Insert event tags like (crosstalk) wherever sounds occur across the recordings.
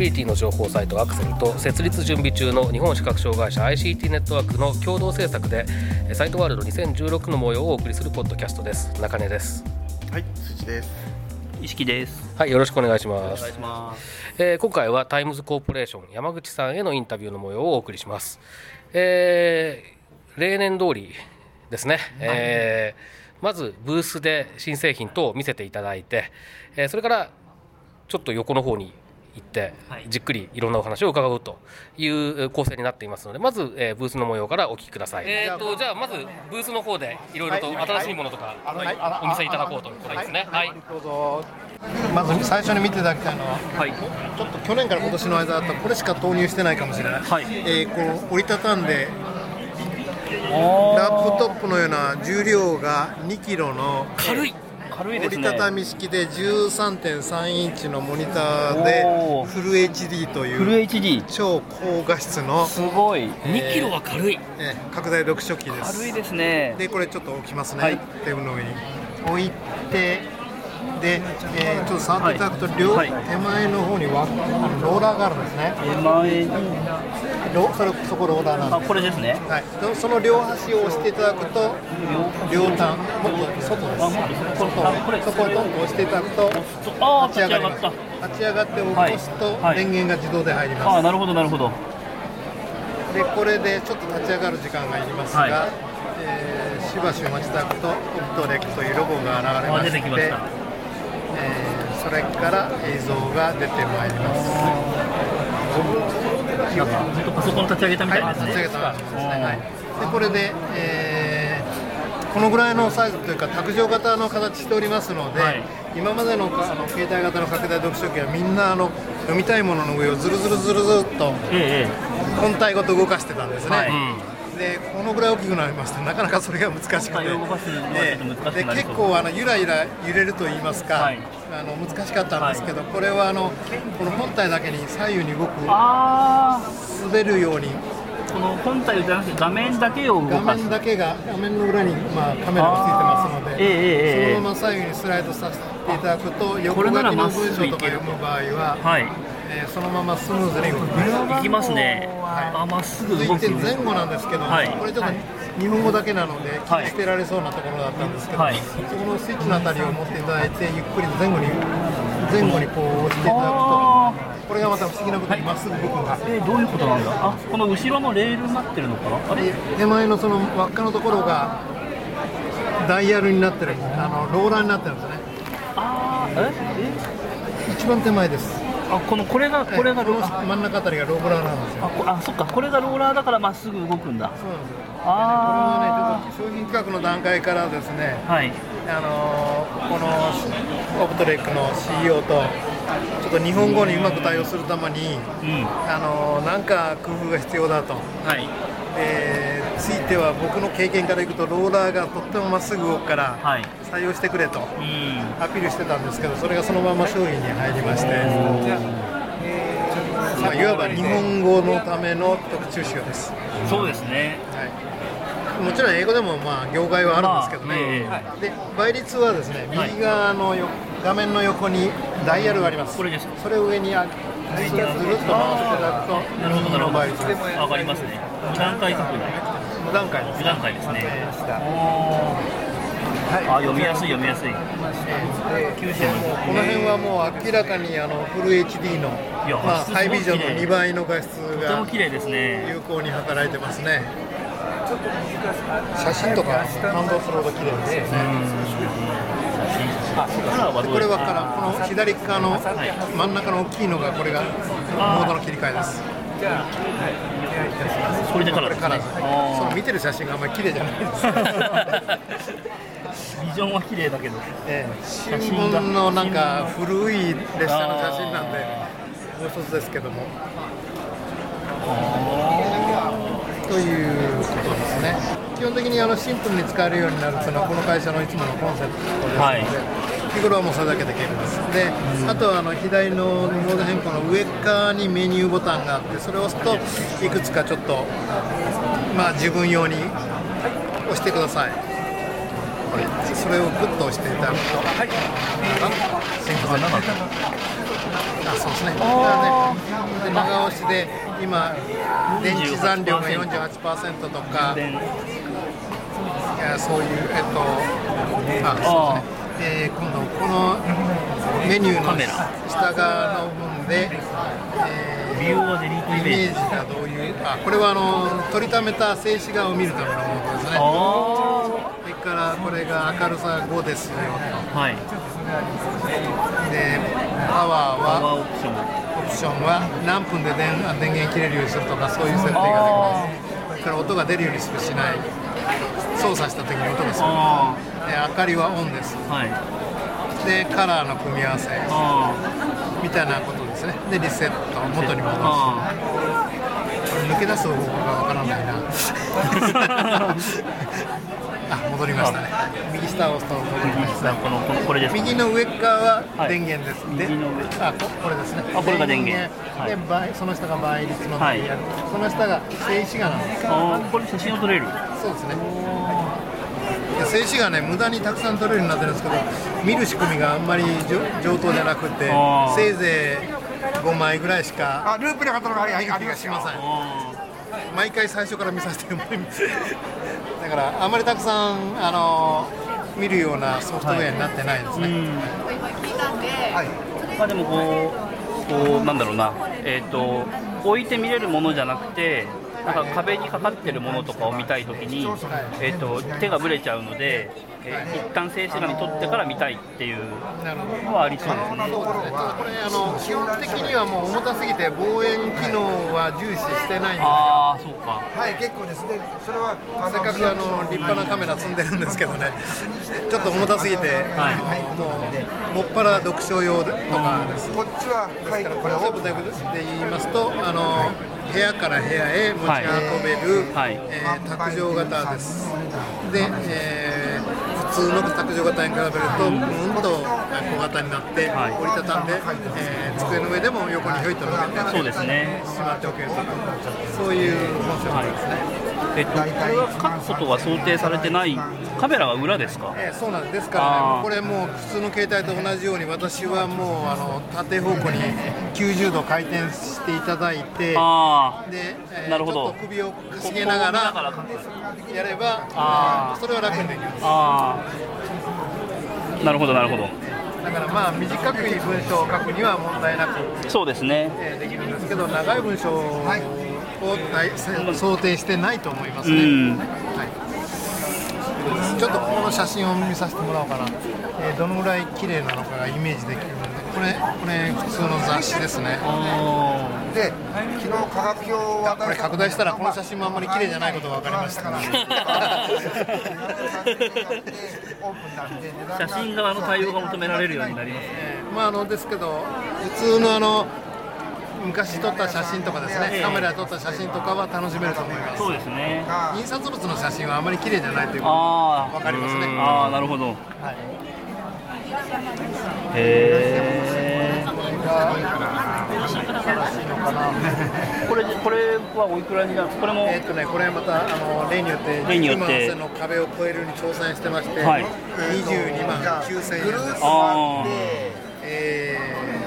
ビリティの情報サイトアクセルと設立準備中の日本視覚障害者 ICT ネットワークの共同制作でえーサイトワールド2016の模様をお送りするポッドキャストです。中根です。はい辻です。意識です。はいよろしくお願いします。お願いします。えー今回はタイムズコーポレーション山口さんへのインタビューの模様をお送りします、えー例年通りですね、えーまずブースで新製品等を見せていただいて、えーそれからちょっと横の方に行ってはいじっくりいろんなお話を伺うという構成になっていますのでまず、えーブースの模様からお聞きください、えー、とじゃあまずブースの方でいろいろと新しいものとかお見せいただこうということですねはいどうぞまず最初に見ていただきたいのははい。ちょっと去年から今年の間だったらこれしか投入してないかもしれない、はいえーこの折りたたんでおラップトップのような重量が2キロの軽い。軽いですね。折りたたみ式で13.3インチのモニターでフル HD とフルいう HD。超高画質の、すごい。2キロは軽い。えー拡大読書機です軽いですね。でこれちょっと置きますね、はいテーブルの上に置いてで、えーちょっと触っていただくと、両はい。手前の方にはローラーがあるんですね。手前。に。ロそれそこローラーなんあ、でこれですね。す、はい、でその両端を押していただくと両端もっと外です。外。そこをトンと押していただくと立ち上がります。立ち上がって起こすと電源が自動で入ります、なるほど、なるほど。でこれでちょっと立ち上がる時間がいりますが、はい。えーしばしお待ちいただくとオプトレックというロゴが流れまあ、して。えーそれから映像が出てまいります。なんか、パソコン立ち上げたみたいはい、ですね。立ち上げたですね。はい。でこれで、えーこのぐらいのサイズというか卓上型の形しておりますので、はい今までのかあの携帯型の拡大読書機はみんなあの読みたいものの上をずるずるずるずるっと本体ごと動かしてたんですね。はいでこのぐらい大きくなりますとなかなかそれが難しくて、本体を動かすのはえちょっと難しで結構あのゆらゆら揺れると言いますか、はい。あの難しかったんですけど、これはあのこの本体だけに左右に動く滑るように。ー、この本体じゃなくて画面だけを動画かす。面だけが画面の裏に、まあ、カメラがついてますので、そのまま左右にスライドさせていただくと横書きの文章とか読む場合は、はい。えーそのままスムーズに動きます。行きますね。あ、まっすぐ動く。前後なんですけど、はい。これちょっと日本語だけなので切り捨てられそうなところだったんですけど、はい。そこのスイッチのあたりを持っていただいてゆっくりと前後に前後にこう押していただくあとこれがまた不思議なことにまっすぐ動くんですーえーどういうことなんだ？あこの後ろのレールになってるのかな？あれで手前のその輪っかのところがダイヤルになってるあのローラーになってるんですね。あー。え？え？一番手前ですあこのこれがこれがロー真ん中あたりがローラーなんですよ。あそっか。これがローラーだからまっすぐ動くんだ。そうなんですよ。あこれはねちょっと商品企画の段階からですねあはい。あのーこのオプトレックの CEO とちょっと日本語にうまく対応するためにうん。あのーなんか工夫が必要だと、はい。えーついては僕の経験からいくとローラーがとってもまっすぐ動くから採用してくれとアピールしてたんですけどそれがそのまま商品に入りまして、まあ、いわば日本語のための特注集です。そうですね、はい。もちろん英語でもまあ業界はあるんですけどね、で倍率はですね右側のよ、画面の横にダイヤルがあります、これですそれを上にあずるっと回していただくと、なるほど、なるほど、分かりますね、何回かくらい。5段階です、ね、段階ですねはい、あ読みやすい読みやすい、えー、この辺はもう明らかにあのフル HD の、まあ、ハイビジョンの2倍の画質がとても綺麗ですね。有効に働いてますね。写真とか感動するほど綺麗ですよね、これはからこの左側の真ん中の大きいのがこれがモードの切り替えです。これでカラーですね。これカラーですね。その見てる写真があんまり綺麗じゃないです。ビジョンは綺麗だけど。ええ。新聞のなんか古い列車の写真なんでもう一つですけども。ということですね。基本的にあのシンプルに使えるようになるというのはこの会社のいつものコンセプトですので、はい日頃はもうそれだけで結構です。で、あとはあの左のモード変更の上側にメニューボタンがあってそれを押すといくつかちょっとまあ自分用に押してください。これそれをグッと押していただくと。はい。あそうですね。ね。で長押しで今電池残量が48%とか電いやそういうえっとあそうですねえー今度このメニューの下側の部分で、えーイイメージがどういうあこれはあの取りためた静止画を見るためのものですね。あそれからこれが明るさ5ですよあはい。でパワーはオプション。オプションは何分で電あ電源切れるようにするとかそういう設定ができます。それから音が出るようにするしない。操作した時に音がする。あで明かりはオンです。あはい。でカラーの組み合わせ。あみたいなことですね。でリセット元に戻す。あ抜け出す方法がわからないな。(laughs) (laughs) あ戻りましたね。右下を押すと戻りました。あこのこのこれです。か右の上側ははい。電源です、で右の上。あここれですね。あこれが電源。で倍その下が倍率のダイヤル、その下が静止画なんです。これ写真を撮れる。そうですね静止画ね無駄にたくさん撮れるようになってるんですけど見る仕組みがあんまり上上等じゃなくてせいぜい5枚ぐらいしかあ、ループで働くありあり気がしませんあ毎回最初から見させてもらいます。(laughs) だからあまりたくさんあの見るようなソフトウェアになってないですね、まあでもこうこうなんだろうな。えっ、と置いて見れるものじゃなくてなんか壁にかかってるものとかを見たい時に、えっと手がぶれちゃうので、一旦静止画に撮ってから見たいっていうなるほど。のはありそうですね。ただこれあの基本的にはもう重たすぎて望遠機能は重視してないんですよ。ああそうか。はい、結構です。ね。それはせっかくあの立派なカメラ積んでるんですけどね。ちょっと重たすぎて、もうもっぱら読書用とかです。こっちははい、だからこれをで言いますとあの部屋から部屋へ持ち運べる、はい。えー卓上型です。で、えー普通の卓上型に比べるとうんと小型になって、はい。折りたたんで、えー机の上でも横にひょいと乗せて。しまっておけるとそういうコンセプトですね、えっとこれは書くことが想定されてないカメラは裏ですか？えーそうなんですですからねこれもう普通の携帯と同じように私はもうあの縦方向に90度回転していただいてあで、えーなるほど首をかあ。しげながらやればあーそれは楽にできますああ。なるほどなるほど。だからまあ短くい文章を書くには問題なく、そうですね。えーできるんですけど長い文章を大想定してないと思いますね、うん。はい、ちょっとこの写真を見させてもらおうかな、えーどのぐらい綺麗なのかがイメージできるのでこれこれ普通の雑誌ですねあで、昨日科学表を渡これ拡大したらこの写真もあんまり綺麗じゃないことが分かりましたあ。写真側の対応が求められるようになりますね。(laughs) えーまああのですけど普通のあの昔撮った写真とかですね、カメラで撮った写真とかは楽しめると思いますそうですね。印刷物の写真はあまり綺麗じゃないということあが分かりますねあ。ああ、なるほど。はいへえ。これこれはおいくらになる？これも？えーっとね、これまたあの例によって例によって10万8000の壁を超えるに挑戦してまして、はい22万9000円です。あえー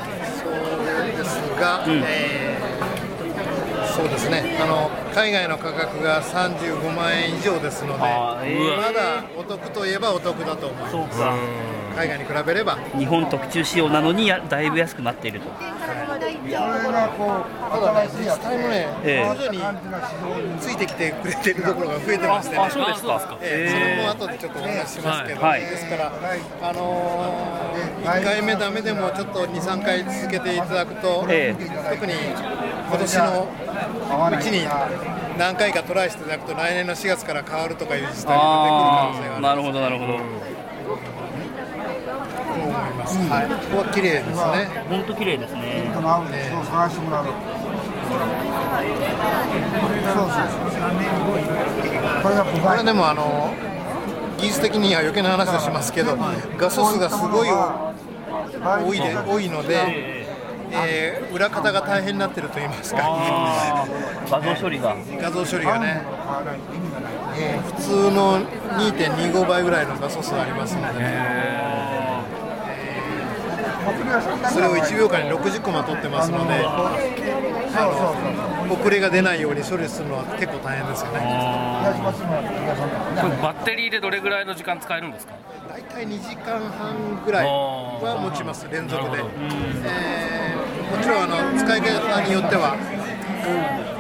ですが、うん。えーそうですね。あの海外の価格が35万円以上ですので、えーまだお得といえばお得だと思いあ、ます。そうか。海外に比べれば。日本特注仕様なのにやだいぶ安くなっていると。ただね実際もね、ええ。徐々についてきてくれてるところが増えてましてね。あ、そうですか。ええそれもへ後でちょっとお話ししますけど、はい。ですから、あのー、1回目だめでもちょっと2、3回続けていただくと、え特に今年のうちに何回かトライしていただくと来年の4月から変わるとかいう自治体が出てくる可能性があるなるほどなるほど。と思います、はい、ここは綺麗ですね。本当綺麗ですねねそう。探してもらうそうそうこれが不これでもあの技術的には余計な話をしますけど画素数がすごい多いで多いので、えー裏方が大変になってると言いますか。画像処理が。画像処理がね。もう普通の2.25倍ぐらいの画素数ありますのでねそれを1秒間に60コマ撮ってますのであの遅れが出ないように処理するのは結構大変ですよね。これバッテリーでどれぐらいの時間使えるんですか？大体2時間半ぐらいは持ちます連続で、えーもちろんあの使い方によっては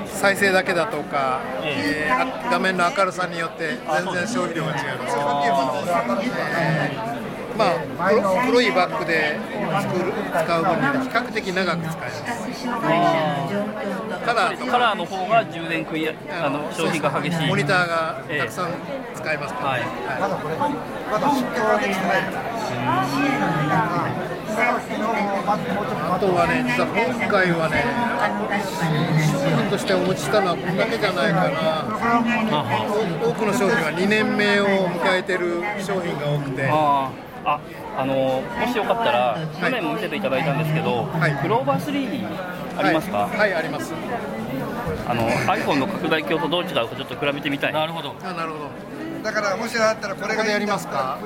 再生だけだとか、えーあ画面の明るさによって全然消費量が違います。えーまあ黒黒いバッグで作る使う分には比較的長く使えます。カラーカラーの方が充電食いあの消費が激しい。モニターがたくさん使えますから、はい。まだこれまだ出荷はできてないあとはね、実は今回はね、商品としてお持ちしたのはこんだけじゃないかな、お多くの商品は2年目を迎えてる商品が多くて、あーああのもしよかったら去年も見せていただいたんですけど、はい。クローバー3ありますか、はい、はいあります。あの iPhone の拡大鏡とどう違うかちょっと比べてみたい。なるほど。あなるほど。だからもしあったらこれがやりますか？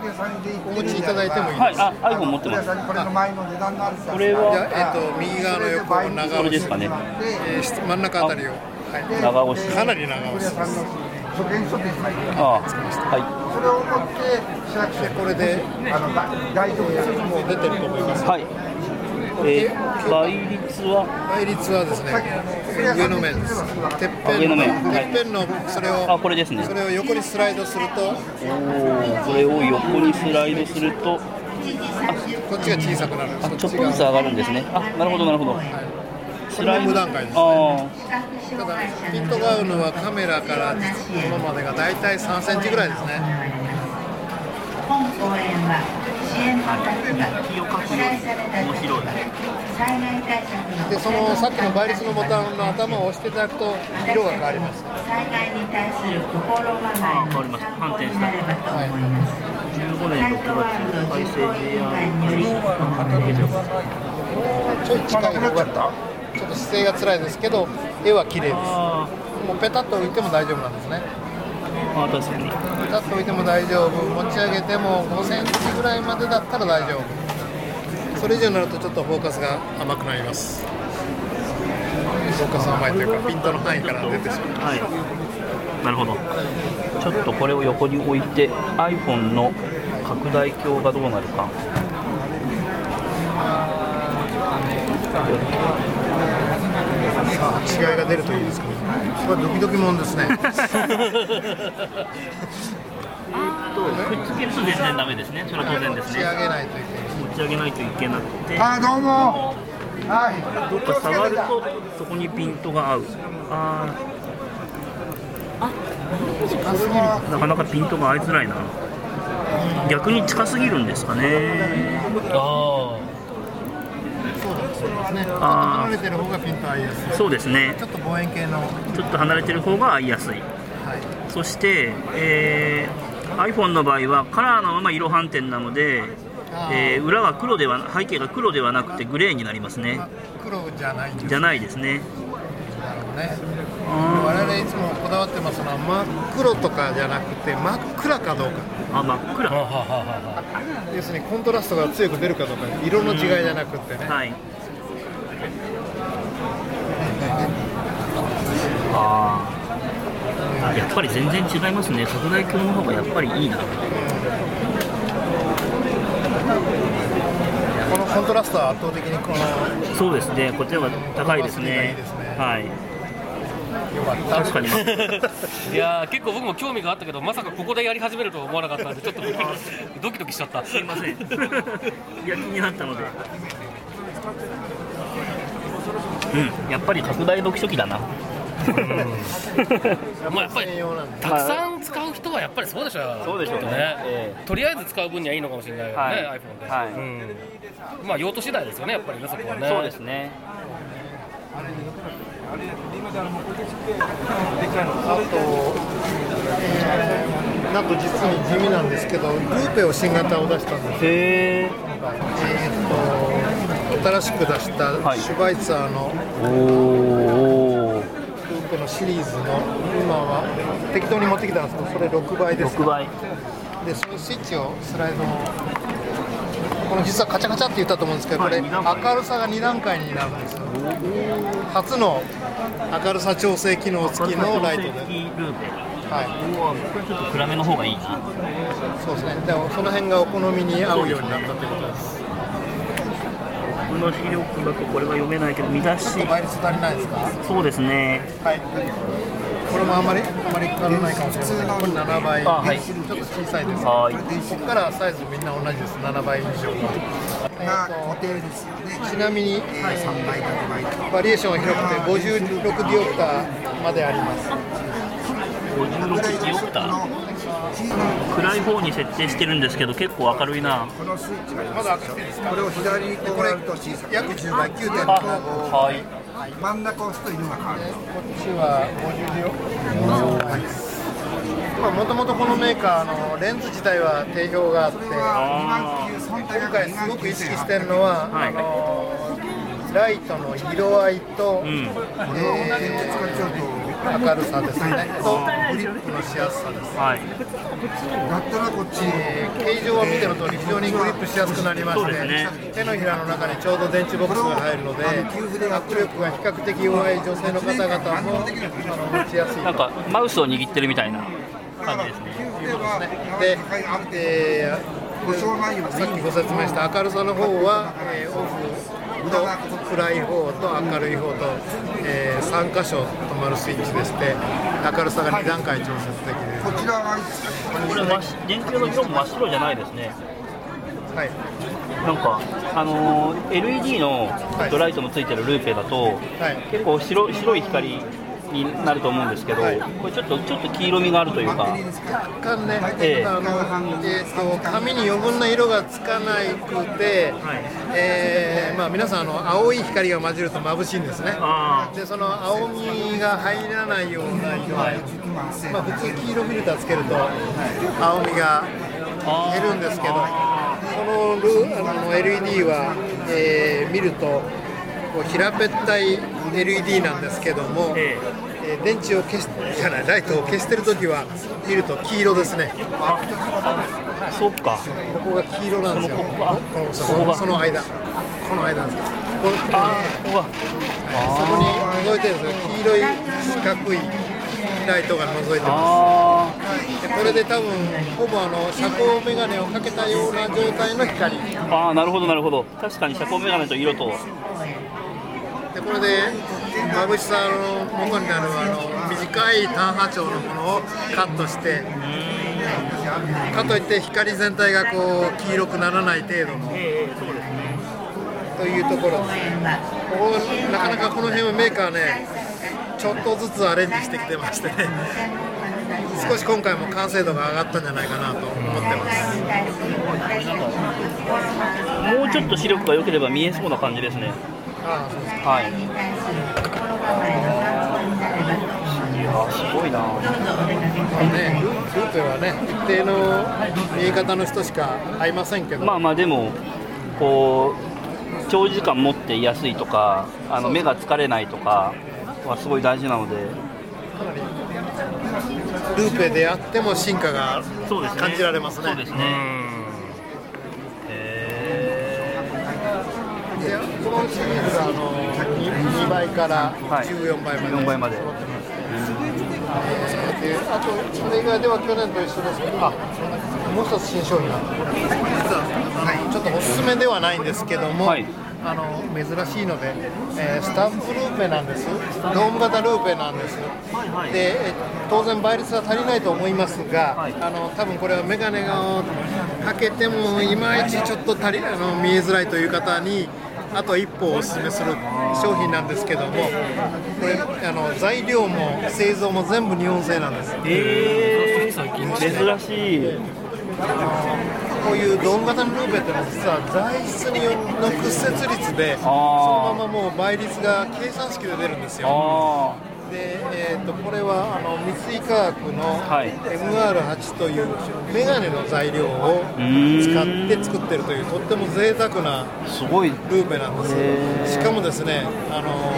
お持ちいただいてもいいで。す。はい。あ iPhone 持ってます。これの前の値段のあるさこれはあ、えっ、と、右側の横を長押し。です、かね。えーし真ん中あたりを、はい、長押し。かなり長押しです。保険書ですねああはそれを持って市役所でこれであの大丈夫やもう出てると思います。いはい。えー倍率は？倍率はですね、上の面です。てっぺん上の面。はいてっぺんのそれをあこれですね。それを横にスライドすると、おーこれを横にスライドすると。こっちが小さくなる。あちょっとずつ上がるんですね。あなるほどなるほどこれも無段階です、ね。あただピントが合うのはカメラからものまでがだいたい3センチぐらいですね。本公演は支援のタスが気を記載されたでそのさっきの倍率のボタンの頭を押していただくと色が変わります。災害に対する心構えの変わりました反転したになればと思います。15年6月改正 JR によりちょい近い方がちょっと姿勢が辛いですけど絵は綺麗です。あもうペタッと置いても大丈夫なんですね。ーあー確かにペタッと置いても大丈夫。持ち上げても5センチぐらいまでだったら大丈夫。それ以上になるとちょっとフォーカスが甘くなります。フォーカス甘いというかピントの範囲から出てしまう。はいなるほどちょっとこれを横に置いて iPhone の拡大鏡がどうなるか違いが出るといいですけど、それはドキドキもんですね。くっつけると全然ダメですね。それは当然です仕ね上げないといけない。持ち上げないといけなくて。あどうも。はい。どっか下がるとそこにピントが合う。あー。なかなかピントが合いづらいな。逆に近すぎるんですかね。ああー離れてる方がピント合いやすい。そうですね。ちょっと望遠鏡の、はちょっと離れてる方が合いやすい。い。そして、えー iPhone の場合はカラーのまま色反転なので、えー裏は黒では背景が黒ではなくてグレーになりますね。黒じゃないんですじゃないですね。ね。我々いつもこだわってますのは真っ黒とかじゃなくて真っ暗かどうか。あ真っ暗。あはははは要するにコントラストが強く出るかどうか、色の違いじゃなくてね。はいあー。やっぱり全然違いますね。拡大鏡の方がやっぱりいいな。このコントラストは圧倒的にこのそうですね。こっちの方が高いですね。いいですね。はい。確かに。(laughs) いやー結構僕も興味があったけどまさかここでやり始めるとは思わなかったんでちょっと (laughs) ドキドキしちゃった。すいません。いや気になったので。うん。やっぱり拡大読書機だなまあやっぱりたくさん使う人はやっぱりそうでしょう。そうでしょうね。えとりあえず使う分にはいいのかもしれないけどね、はい。iPhone で、はい。うん、まあ用途次第ですよねやっぱりねそこはね。そうですね。あと、えーなんと実に地味なんですけどルーペを新型を出したんですへえ。えーっと新しく出したはい。シュバイツァーのおおルー。ペのシリーズの今は適当に持ってきたんですけどそれ6倍です6倍。でそのスイッチをスライドのこの実はカチャカチャって言ったと思うんですけどこれ明るさが2段階になるんですよ。初の明るさ調整機能付きのライトで、ルーペはい、これちょっと暗めの方がいいな。そうですね。でもその辺がお好みに合うようになったということです僕の視力だとこれは読めないけど見出し。ちょっと倍率足りないですかそうですね。はい。これもあまりあまり足らないかもしれません。がこれ7倍、あはい。ちょっと小さいです。はい。ここからサイズみんな同じです。7倍以上。えが固定ですよね。ちなみに、え3倍か2倍バリエーションは広くて56ディオプターまであります。56ディオプタ。ー暗い方に設定してるんですけど結構明るいな。このスイッチがありまだ開けていいですかこれを左にこうやると小さく約10倍9.5あこはい。真ん中を押すと色が変わるっちは50ディオまあもともとこのメーカーのレンズ自体は定評があってこれは2万9本体が今回すごく意識してるのは、はい。あのライトの色合いと、うん。えー明るさですね、とグリップのしやすさです。はい。だったらこっちえー形状は見ての通り非常にグリップしやすくなりまして、ね。手のひらの中にちょうど電池ボックスが入るので握力が比較的弱い女性の方々もあの持ちやすいと。なんかマウスを握ってるみたいな。感じですね。でえ故障内容ーさっきご説明した明るさの方は、えーオフと暗い方と明るい方と、え3箇所止まるスイッチでして明るさが2段階調節できる、こちらはこれ電球の色も真っ白じゃないですね。はい、なんかあのー LED のライトのついてるルーペだと、はい。結構白白い光になると思うんですけど、はい。これちょっとちょっと黄色みがあるというか。若干ね、ええ。あのえーと紙に余分な色がつかなくて、えーまあ、皆さんあの青い光が混じると眩しいんですね。あでその青みが入らないような色。合い、まあ、普通黄色フィルターつけると青みが減るんですけどこのルあの LED は、えー見るとこう平べったい LED なんですけども、ええ。ー電池を消しじゃないライトを消してるときは見ると黄色ですね。あそっか。ここが黄色なんですよ。このそこその間。この間です。こここが。そこに覗いてるんですよ。黄色い四角いライトが覗いてまあすでこれで多分ほぼあの遮光メガネをかけたような状態の光。あーなるほどなるほど。確かに遮光メガネと色とこれで眩しさの元になるあの短い単波長のものをカットしてかといって光全体がこう黄色くならない程度のええそうですねというところです。ここなかなかこの辺はメーカーねちょっとずつアレンジしてきてましてね少し今回も完成度が上がったんじゃないかなと思ってます。もうちょっと視力が良ければ見えそうな感じですね。ああそうですはい。いやーすごいな。ねルルーペはね一定の見え方の人しか合いませんけど、まあまあでもこう長時間持っていやすいとかあの目が疲れないとかはすごい大事なので。かなりルーペであっても進化が感じられますね。そうですねのシリーズはあの 2, 2倍からはい。14倍まで、14倍まで。えーであとそれ以外では去年と一緒ですけどあ。もう一つ新商品があって実はあのちょっとおすすめではないんですけども、はい。あの珍しいので、えースタッフルーペなんです。ドーム型ルーペなんです、はいでえ当然倍率は足りないと思いますが、はい。あの多分これはメガネをかけてもいまいちちょっと足りあの見えづらいという方にあと一歩おすすめする商品なんですけども。これあの材料も製造も全部日本製なんです。えー、珍しい。こういうドーム型のルーペってのは実は材質によの屈折率でそのままもう倍率が計算式で出るんですよ。あで、えー、とこれはあの三井化学のはい。MR8 というメガネの材料を使って作ってるというとっても贅沢なあすごい。ルーペなんですしかもですねあの、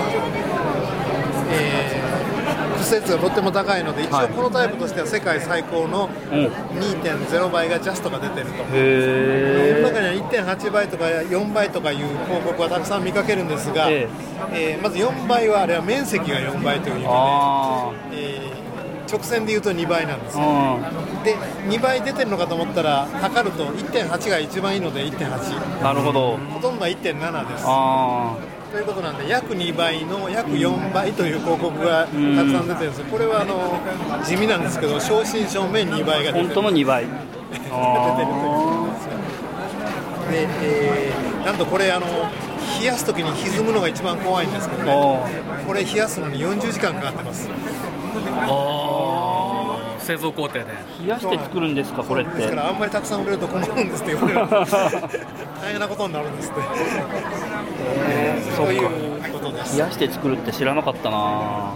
えー屈折がとっても高いので一はい。応このタイプとしては世界最高のうん。2.0倍がジャストが出てると。世のへ中には1.8倍とか4倍とかいう広告はたくさん見かけるんですが、ええ。ーまず4倍はあれは面積が4倍という意味で、あえー直線で言うと2倍なんですよあで2倍出てるのかと思ったら測ると1.8が一番いいので1.8うんなるほど。ほとんどは1.7です。あということなんで約2倍の約4倍という広告がたくさん出てるんですよ。これはあの地味なんですけど正真正銘2倍が出てる。あ本当の2倍。(laughs) 出てるということですよ。で、えーなんとこれあの冷やす時に歪むのが一番怖いんですけどね。あこれ冷やすのに40時間かかってます。あー製造工程で。冷やして作るんですかこれって。ですからあんまりたくさん売れると困るんですって言われる大変なことになるんですって、そっかということです。冷やして作るって知らなかったな。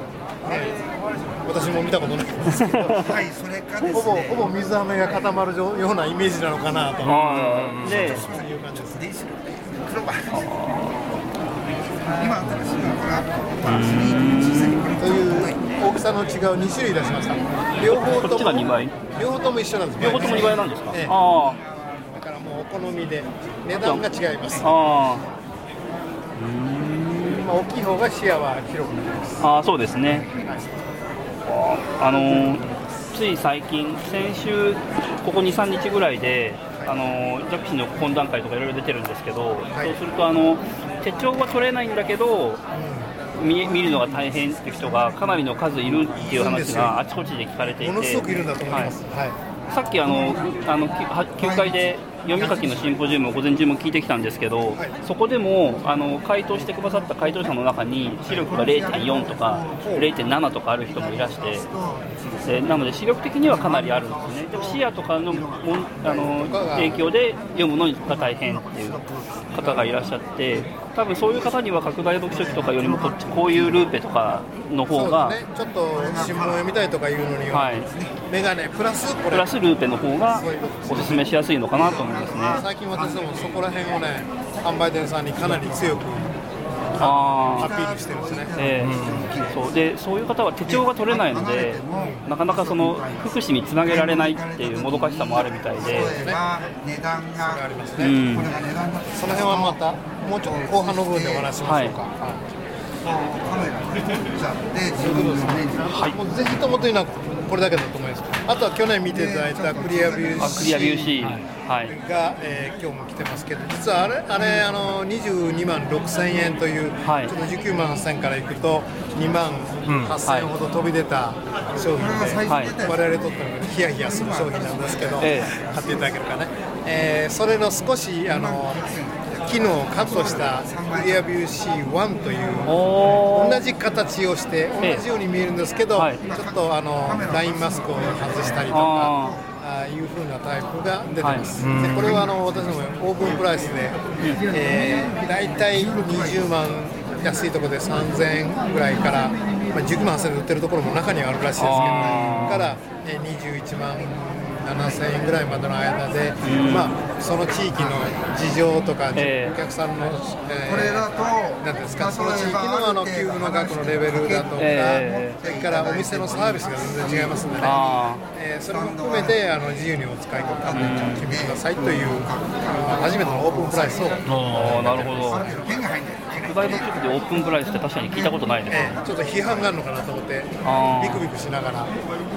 私も見たことないんですけど。はい、それからでほぼすね、ほぼ水飴が固まるようなイメージなのかなと。い。うあで感じです今新しいのはこれはスリーの小さい大きさの違う2種類出しました。両方ともこっちが2倍？両方とも一緒なんです。両方とも2倍なんですか？ええ。あだからもうお好みで値段が違います。ああ。今大きい方が視野は広くなります。ああそうですね。あのーつい最近先週ここ23日ぐらいであのージャッピシの懇談会とかいろいろ出てるんですけど、い。そうするとあの手帳は取れないんだけど見見るのが大変っていう人がかなりの数いるっていう話があちこちで聞かれていて。ものすごくいるんだと思います、はい。さっきあのあのきは休会で読み書きのシンポジウムを午前中も聞いてきたんですけど、はい。そこでもあの回答してくださった回答者の中に視力が0.4とか0.7とかある人もいらしてでなので視力的にはかなりあるんですよね。でも視野とかのもんあの影響で読むのが大変っていう方がいらっしゃって多分そういう方には拡大読書器とかよりもこっちこういうルーペとかの方が、ね。ちょっと新聞を読みたいとかいうのには、はい、メガネプラスプラスルーペの方がおすすめしやすいのかなと思いますね。最近私どもそこら辺をね販売店さんにかなり強くアピールしてるんですね。えーそう。でそういう方は手帳が取れないので、なかなかその福祉につなげられないっていうもどかしさもあるみたいで、これが値段がありますね、うん。これが値段がその辺はまたもうちょっと後半の部分でお話ししましょうか、はいカメラ。撮っちゃって自分の目にはい、もうぜひともというのはこれだけだと思いますあとは去年見ていただいたクリアビューあクリアビューシー、はい、が、えー今日も来てますけど実はあれあれあの22万6000円という、はい。ちょっと19万8000からいくと2万8000円ほど飛び出た商品で、はい。我々にとってもヒヤヒヤする商品なんですけど、え。買っていただけるかね、えーそれの少しあの機能をカットしたクリアビュー C1 というお同じ形をしてええ同じように見えるんですけど、はいちょっとあのラインマスクを外したりとかあいう風なタイプが出てます、でこれはあの私どもオープンプライスで、えー、大体20万安いところで3000円ぐらいから、まあ、19万8000円で売ってるところも中にはあるらしいですけど、から、えー、21万7000円ぐらいまでの間で、まあ、その地域の事情とか、ええ。お客さんの、えーこれだとなんですか、その地域のあの給付の額のレベルだとか、えそれからお店のサービスが全然違いますんでね、あえーそれも含めてあの自由にお使い方を決めてくださいという、まあ初めてのオープンプライスを、なるほどペンが入んない拡大の時でオープンプライスって確かに聞いたことないです。えーちょっと批判があるのかなと思ってビクビクしながらだっ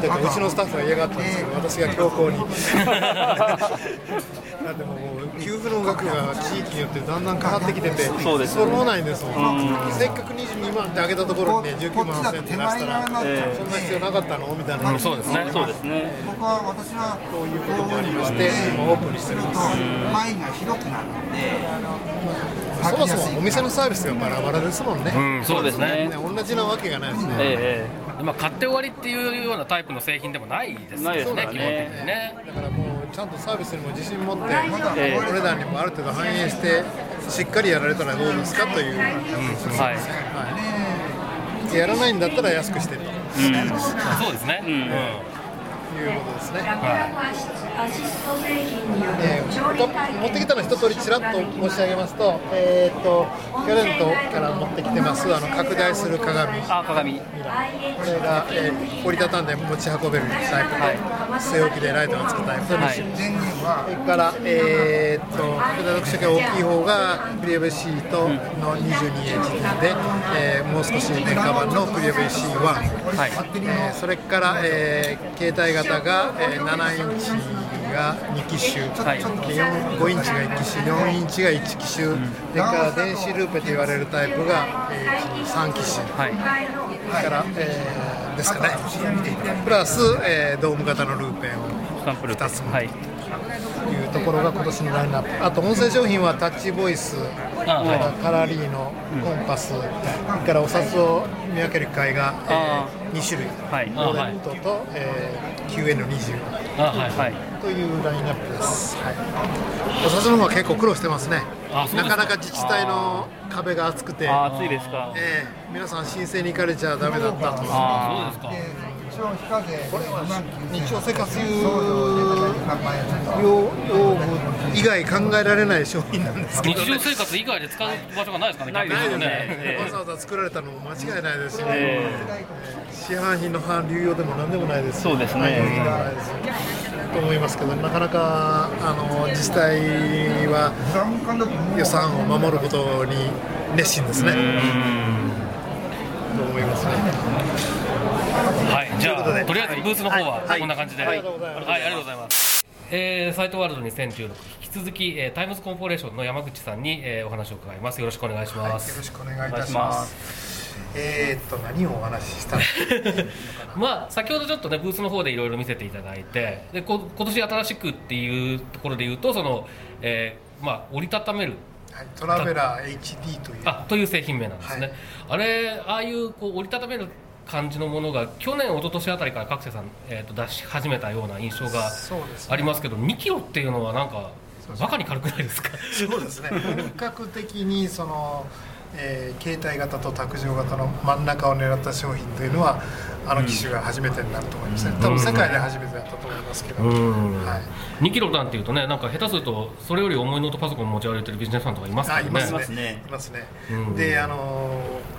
てうちのスタッフは嫌がったんですけど私が強硬に。(laughs) だってもう急グの額が地域によってだんだん変わってきてて、そうです揃わないんですもん、うん。せっかく22万って上げたところにね、19万1000って出したら、えそんな必要なかったの？みたいな、うんそうですね。そうですね。僕は私はこういうこともありまして、今オープンにしてるんです。範囲が広くなるのでそもそもお店のサービスがバラバラですもんね。うんそうですね。ね同じなわけがないですね。えまあ買って終わりっていうようなタイプの製品でもないですよねね。基本的にね。だからもうちゃんとサービスにも自信持って、ええお値段にもある程度反映して、しっかりやられたらどうですかという、えはい。はい、やらないんだったら安くしてと。いうそうですね。うんことですね。アシスト製品によえるー持ってきたの一通りちらっと申し上げますと、えー、と去年とから持ってきてますあの拡大する鏡。あ鏡。これが、えー折りたたんで持ち運べるタイプで、据え置きでライトがつくタイプ。と2種類、電源はそれから、えー、と拡大読者が大きい方がクリエブ C との 22HD で、えーもう少し廉価版のクリエブ C1、はい。えーそれから、えー携帯型が、えー7インチが2機種、はいで4 5インチが1機種、4インチが1機種、それから電子ルーペと言われるタイプが、えー3機種。はい。から、えーですかね、プラス、えードーム型のルーペをサンプル。2つもはいというところが今年のラインナップ、あと音声商品はタッチボイス、カラーリーのコンパス、それからお札を見分ける機械が、あえ2種類、はい。あはい。ロレットと、えー QN20 あはいはい。というラインナップです。はい、お札の方は結構苦労してますね。なかなか自治体の壁が厚くて、あ暑いですかえー皆さん申請に行かれちゃダメだったと。あそうですか。一応非課税これは2万9000日常生活用送料で3万円用用具以外考えられない商品なんですけど、日常生活以外で使う場所がないですかねないですねわざわざ作られたの。も間違いないですし、ね。え市販品の販流用でも何でもないですしそうですね。販用品でもないですしと思いますけどなかなかあの自治体は予算を守ることに熱心ですね。と思いますね。はい、じゃあ、とりあえずブースの方ははい。こんな感じで、ははい。い、ありがとうございます。ありがとうございます。えー、サイトワールド2016引き続き、えー、タイムズコンポレーションの山口さんに、えー、お話を伺います。よろしくお願いしまよす。ろしくお願いいたしまます。えーっと何をお話しした。(laughs) まあ、先ほどちょっとねブースの方でいろいろ見せていただいてでこ今年新しくっていうところで言うとその、えーまあ、折りたためる。はい、トラベラー HD という。あという製品名なんですね、はい。あれああいうこう折りたためる感じのものが去年一昨年あたりから各社さん、えー、と出し始めたような印象がありますけど2キロっていうのはなんかバカに軽くないですか？そうですね。本格的にその、えー携帯型と卓上型の真ん中を狙った商品というのはあの機種が初めてになると思いますね。多分世界で初めてだったと思いますけど。うんはい。2キロなんていうとねなんか下手するとそれより重いノートパソコン持ち歩いてるビジネスマンとかいますからねあいますねね。いますねうん。で、あの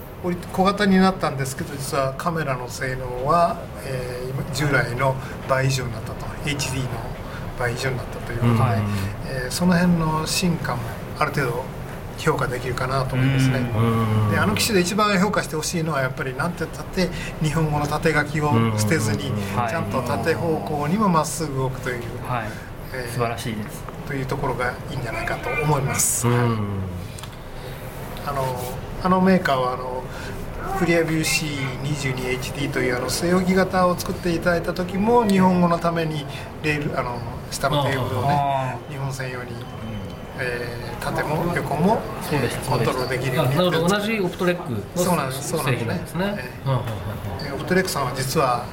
ー小型になったんですけど実はカメラの性能は、えー今従来の倍以上になったと。HD の倍以上になったということで、うんえーその辺の進化もある程度評価できるかなと思いますね。うんであの機種で一番評価してほしいのはやっぱりなんて言ったって日本語の縦書きを捨てずにはい。ちゃんと縦方向にもまっすぐ動くという、はい。えー素晴らしいです。というところがいいんじゃないかと思います。うんあのあのメーカーはあのクリアビュー C22HD というあの据え置き型を作っていただいた時も日本語のためにレールあの下のテーブルをねあ日本専用に、えー縦も横もそうですえーコントロールできるよあうになるほど。同じオプトレックのそうなんです。そうなん製です。ねえーオプトレックさんは実は、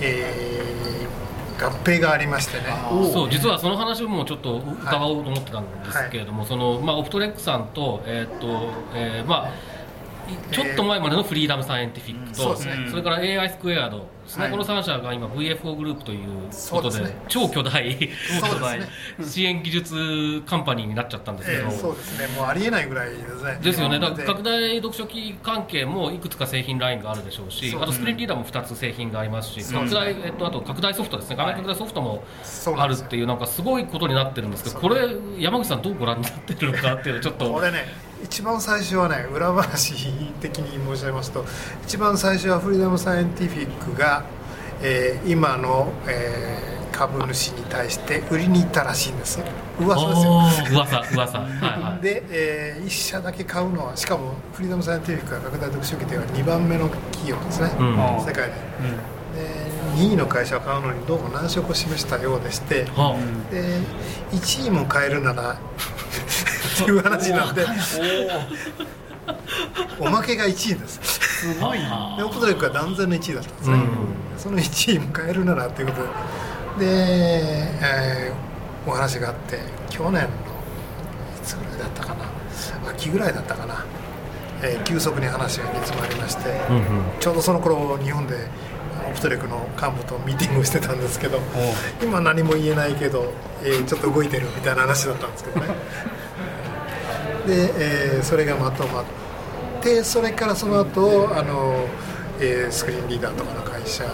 えー合併がありましてね。そう実はその話もちょっと伺おうと思ってたんですけれども、そのまあ、オプトレックさんと,、えーっとえーまあ、いちょっと前までのフリーダムサイエンティフィックと、それから AI スクエアドですね、はいこの3社が今 VFO グループということで超巨大支援技術カンパニーになっちゃったんですけど、えーそうですね。もうありえないぐらいですね。ですよね、だからで。拡大読書機関係もいくつか製品ラインがあるでしょうし、あとスクリーンリーダーも2つ製品がありますし、拡大えっと、あと拡大ソフトですね、画面拡大ソフトもあるっていう、なんかすごいことになってるんですけど、これ、山口さん、どうご覧になってるのかっていうのちょっと、これね一番最初はね裏話的に申し上げますと一番最初はフリーダムサイエンティフィックが、えー今の、えー株主に対して売りに行ったらしいんです。噂ですよ。噂噂。はいはい。で、え1社だけ買うのはしかもフリーダム・サイエンティフィックが拡大特殊機では2番目の企業ですね、うん。世界で。で2位の会社を買うのにどうも難色を示したようでしてはで1位も買えるならっていう話なんで。おまけが1位です。すごいな。でオプトレックは断然の1位だったんですね、うん。その1位も買えるならということで。で、えーお話があって去年のいつぐらいだったかな。秋ぐらいだったかな、えー急速に話が煮詰まりまして、うんうん。ちょうどその頃日本でオプトレックの幹部とミーティングをしてたんですけど今何も言えないけど、えーちょっと動いてるみたいな話だったんですけどね。(laughs) で、えーそれがまとまってそれからその後あの、えースクリーンリーダーとかの会社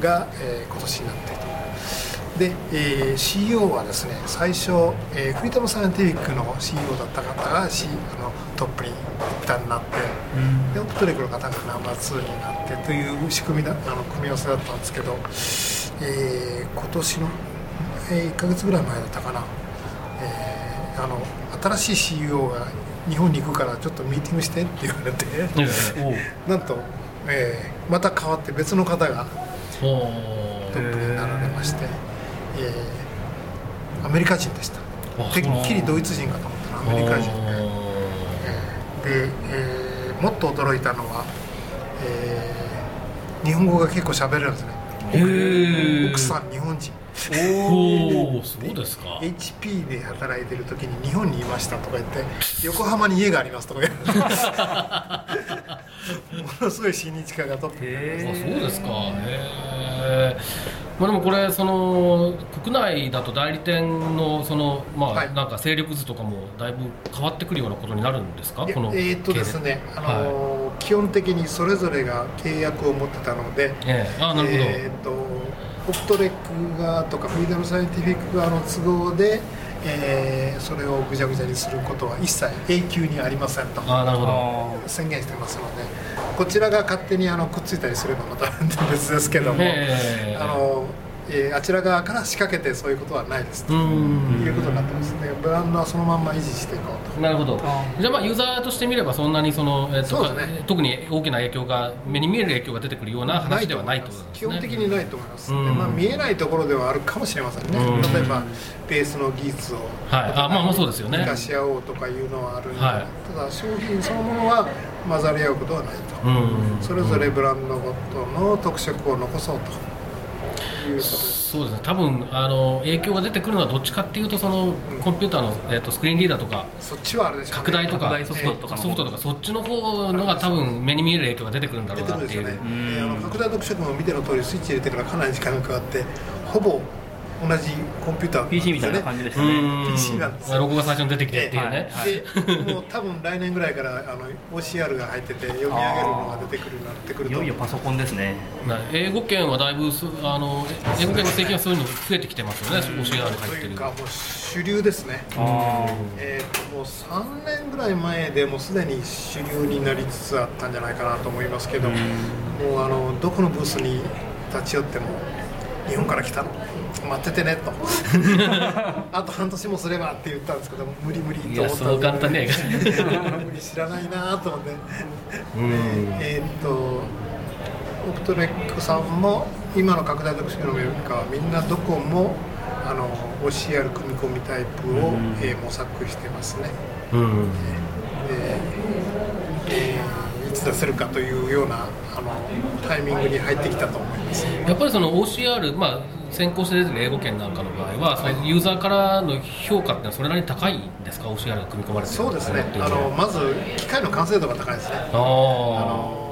が、えー今年になってで、えー CEO はですね最初、えーフリーダム・サイエンティフィックの CEO だった方が、C、あのトップに一旦なって、でトレックの方がナンバー2になってという仕組みだあの組み合わせだったんですけど、えー今年の、え1か月ぐらい前だったかな、えーあの新しい CEO が日本に行くからちょっとミーティングしてって言われて、(laughs) なんと、えーまた変わって別の方がおトップになられまして、えーアメリカ人でした。あてっきりドイツ人かと思ったらアメリカ人で、で、えーもっと驚いたのは、えー日本語が結構喋れるんですね。奥さん日本人。おおそうですか。HP で働いてる時に日本にいましたとか言って横浜に家がありますとか言って。(laughs) ものすごい親日家がトップになりまあすそうですか。へえまあでもこれその国内だと代理店のそのまあはい。なんか勢力図とかもだいぶ変わってくるようなことになるんですか？このえーっとですね、あのー基本的にそれぞれが契約を持ってたので、ええ。あなるほど、えーっとオプトレック側とかフリーダム・サイエンティフィック側の都合で、えーそれをぐちゃぐちゃにすることは一切永久にありませんと。あなるほど。宣言してますので。こちらが勝手にあのくっついたりすればまた別ですけども、ええあのえーあちら側から仕掛けてそういうことはないですと。ういんうことになってます。ねブランドはそのまんま維持していこうと。なるほど。じゃあまあユーザーとして見ればそんなにその、えっとそうね。特に大きな影響が目に見える影響が出てくるような話ではないということですね。基本的にないと思います、うん。でまあ、見えないところではあるかもしれませんね、うん。例えばベースの技術をはい。あまあまあそうですよね。生かし合おうとかいうのはあるんで、はい。ただ商品そのものは混ざり合うことはないと、うん。それぞれブランドごとの特色を残そうということですそうですね。多分あの影響が出てくるのはどっちかっていうとそのコンピューターの、えっとスクリーンリーダーとかそっちはあるでしょう、ね、拡大とか。ソフトとかのソフトとかそっちの方のが多分目に見える影響が出てくるんだろ出うなっていう。てくるんですよね、拡大特色も見ての通りスイッチ入れてからかなり時間がかかってほぼ同じコンピューターね。PC みたいな感じでしたうねん PC なんですよ。ロゴが最初に出てきてっていうね、でもう多分来年ぐらいからあの OCR が入ってて読み上げるのが出てくるようになってくると。いよいよパソコンですね。な英語圏はだいぶすあの英語圏の製品はそういうの増えてきてますよね OCR 入ってる。というかもう主流ですね、あえーともう3年ぐらい前でもうすでに主流になりつつあったんじゃないかなと思いますけど、もうあのどこのブースに立ち寄っても日本から来たの？待っててねと。(laughs) あと半年もすればって言ったんですけど無理無理いと思ったやそう簡単にはいかない。無理知らないなと思って、えーっとオプトレックさんも今の拡大特殊のメーカーはみんなどこもあの OCR 組み込みタイプを、えー模索してますね。うん。で、えーいつ出せるかというようなタイミングに入ってきたと思います。やっぱりその OCR、まあ、先行して出てる英語圏なんかの場合は、そのユーザーからの評価ってそれなりに高いんですか？OCR が組み込まれてるそうですね。あのまず機械の完成度が高いですね。ああの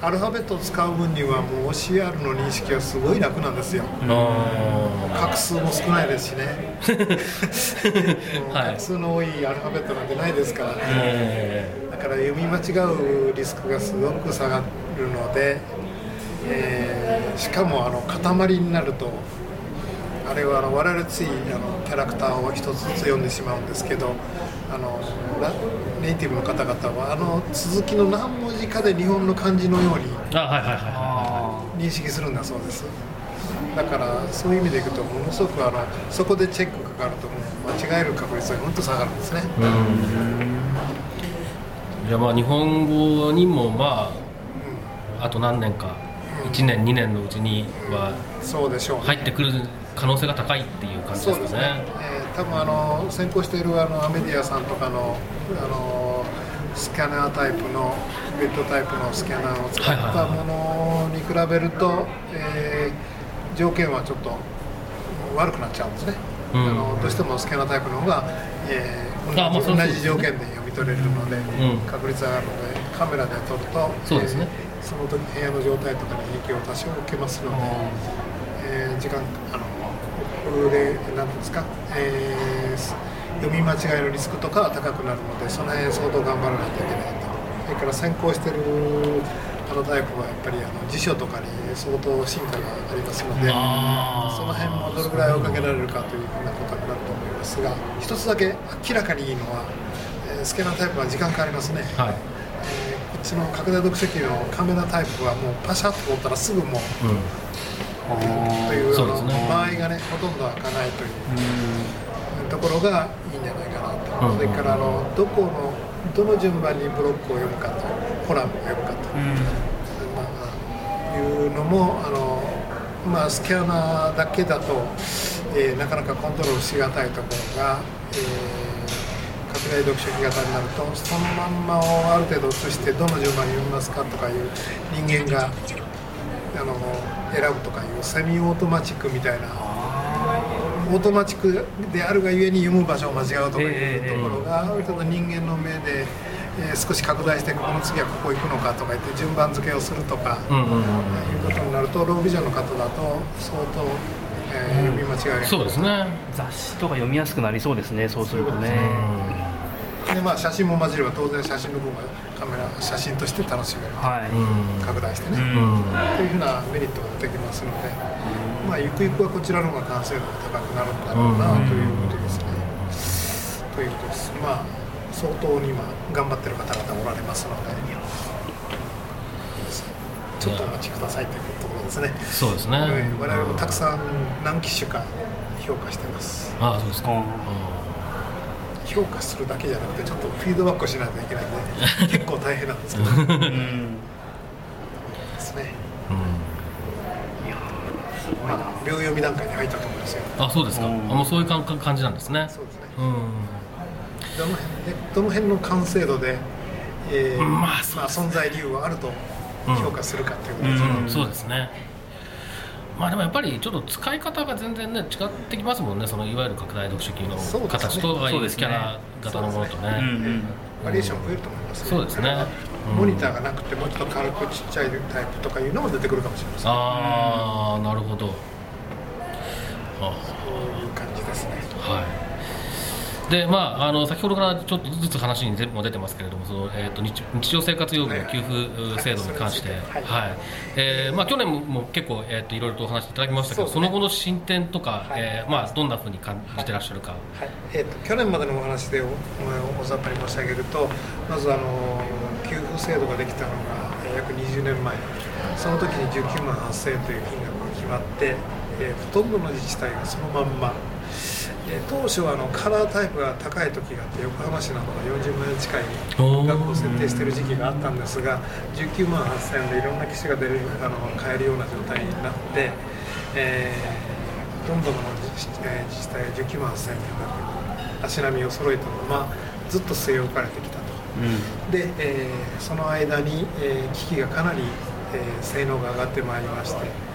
アルファベットを使う分にはもう OCR の認識はすごい楽なんですよ。画数も少ないですしね。(laughs) 画数の多いアルファベットなんてないですからね、え。だから読み間違うリスクがすごく下がるので、えーしかもあの塊になるとあれはあの我々ついあのキャラクターを一つずつ読んでしまうんですけどあのラネイティブの方々はあの続きの何文字かで日本の漢字のように認識するんだそうです。だからそういう意味でいくとものすごくあのそこでチェックかかると間違える確率が本当下がるんですね。じゃあまあ日本語にもまああと何年か1年2年のうちにはそうでしょうね。入ってくる可能性が高いっていう感じそうですすね。でかね。、えー多分あの先行しているあのアメディアさんとかのあのスキャナータイプのベッドタイプのスキャナーを使ったものに比べると、えー条件はちょっと悪くなっちゃうんですね、うん。あのどうしてもスキャナータイプの方が、えー同じ条件で読み取れるので、ん。確率があるのでカメラで撮るとそうですね。えーその時部屋の状態とかに影響を多少受けますので、えー時間あのこれで何ですか、えー読み間違いのリスクとかは高くなるのでその辺相当頑張らないといけないと。それから先行してるあのタイプはやっぱりあの辞書とかに相当進化がありますのでその辺もどれぐらい追いかけられるかというふうなことになると思いますが一つだけ明らかにいいのは、えースキャナータイプは時間かかりますね、はい。えーこっちの拡大読書機のカメラタイプはもうパシャッと撮ったらすぐもううん。というそうね。間合いがねほとんど開かないというところがいいんじゃないかなと、うん。それからあのどこのどの順番にブロックを読むかとコラムを読むかと、まあ、いうのもあの、まあ、スキャナーだけだと、えーなかなかコントロールしがたいところが、えー拡大読書機型になるとそのまんまをある程度写してどの順番に読みますかとかいう人間があの選ぶとかいうセミオートマチックみたいなオートマチックであるがゆえに読む場所を間違うとかいうところが、ある程度人間の目で、えー少し拡大してこの次はここ行くのかとか言って順番付けをするとか、うんうんうん。いうことになるとロービジョンの方だと相当、えー読み間違いがそうですね。雑誌とか読みやすくなりそうですねそうするとねでまあ写真も混じれば当然写真の方がカメラ写真として楽しめるはい、うん。拡大してね、うん。というふうなメリットが出てきますので、まあ、ゆくゆくはこちらの方が完成度が高くなるんだろうなということですね。ということです。まあ相当に今頑張ってる方々おられますので、ちょっとお待ちくださいというところですね。そうですね。うん我々もたくさん何機種か評価してます。ああ、そうですか。うん評価するだけじゃなくてちょっとフィードバックをしないといけないんで結構大変なんですけどうんですね。うん。まあ秒読み段階に入ったと思いますよ。あ、そうですか。あ、うんもうそういう感感じなんですね。そうですね。うん。どの辺でどの辺の完成度で、えーまあまあ存在理由があると評価するかということですね。うん、そうですね。まあでもやっぱりちょっっと使い方が全然ね違ってきますもんね。そのいわゆる拡大読書機のそうですね形とああいそうですねキャナー型のものとね。うんうんバリエーション増えると思います、そうですねうんモニターがなくてもうちょっと軽くちっちゃいタイプとかいうのも出てくるかもしれません。ああ、なるほど。あそういう感じですね。はい。でまあ、あの先ほどからちょっとずつ話にも出てますけれどもその、えー、と日日常生活用具の給付制度に関して、はい。はい。えーまあ、去年もも結構、えー、といろいろとお話しいただきましたけどそ,、ね。の後の進展とか、はい。えーまあ、どんなふうに感じてらっしゃるか。はい。えー、と去年までのお話でおおざっぱり申し上げるとまずあの給付制度ができたのがえー約20年前。その時に19万8000円という金額が決まって、えーほとんどの自治体がそのまんま、えー当初はあのカラータイプが高い時があって横浜市などが40万円近い額を設定している時期があったんですが19万8000円でいろんな機種が出るあの買えるような状態になって、えーほとんどの自治,、えー自治体が19万8000円という額足並みを揃えたままずっと据え置かれてきたと。で、えーその間に、えー機器がかなり、えー性能が上がってまいりまして、えー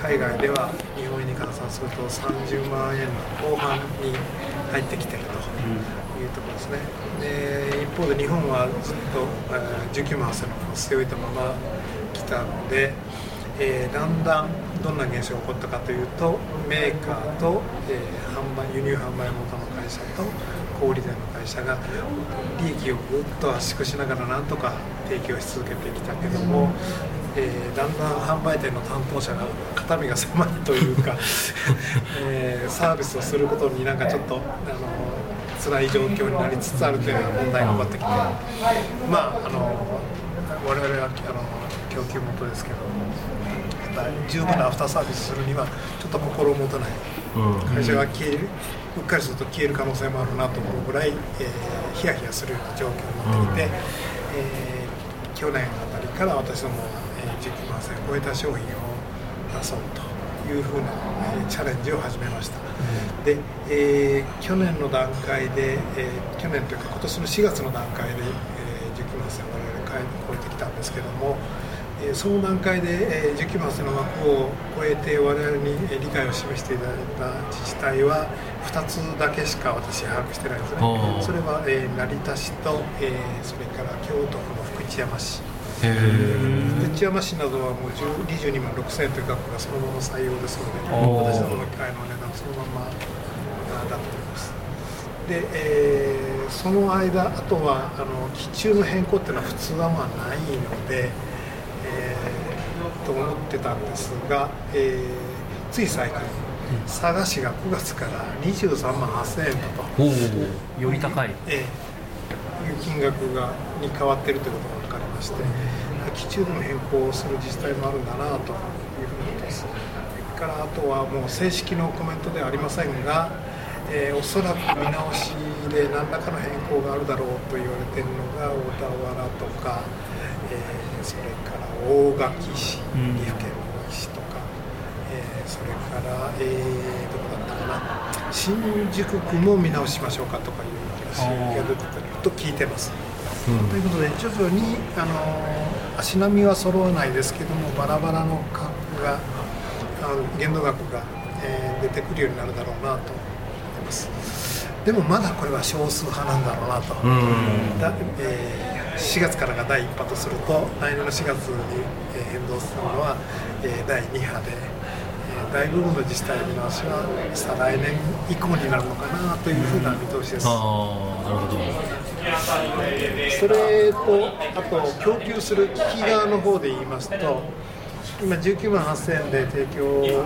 海外では日本円に換算すると30万円の後半に入ってきてるというところですね。で一方で日本はずっと、えー19万8000の据え置いたまま来たので、えーだんだんどんな現象が起こったかというとメーカーと、えー販売輸入販売元の会社と小売店の会社が利益をぐっと圧縮しながらなんとか提供し続けてきたけども、えーだんだん販売店の担当者が肩身が狭いというか、(laughs) えーサービスをすることになんかちょっとあの辛い状況になりつつあるというような問題が起こってきてまああの我々はあの去供給元ですけど十分なアフターサービスするにはちょっと心もとない会社が消えるうっかりすると消える可能性もあるなと思うぐらい、えーヒヤヒヤするような状況になってきて、えー去年あたりから私どもは、えー19万円を超えた商品を出そうというふうな、えーチャレンジを始めました、で、えー去年の段階で、えー去年というか今年の4月の段階で、えー19万円を我々超えてきたんですけども、えーその段階で、えー19万円の枠を超えて我々にえー理解を示していただいた自治体は2つだけしか私把握してないんですね。それは、えー成田市と、えーそれから京都府の福知山市へ福知山市などはもう10 22万6000円という額がそのまま採用ですので私どもの機械の値段そのままあだと思います。で、えーその間あとはあの機中の変更っていうのは普通はまあないので、えーと思ってたんですが、えーつい最近佐賀市が9月から23万8000円だと、より高いえーいう金額がに変わっているということがまして基中での変更をする自治体もあるんだなというふうに思ってます。それからあとはもう正式のコメントではありませんが、えーおそらく見直しで何らかの変更があるだろうと言われているのが小田原とか、えーそれから大垣市岐阜県の大垣市とか、えーそれから、えーどこだったかな新宿区も見直しましょうかとかいう話が出てたりと聞いてます。ということで徐々に、あのー足並みは揃わないですけどもバラバラの価格が限度額が、えー出てくるようになるだろうなと思ってます。でもまだこれは少数派なんだろうなと、だえー4月からが第1波とすると来年の4月に、えー変動するのは、えー第2波で、えー大部分の自治体の見直しは再来年以降になるのかなというふうな見通しです。なるほどそれとあと供給する機器側の方で言いますと今19万8000円で提供を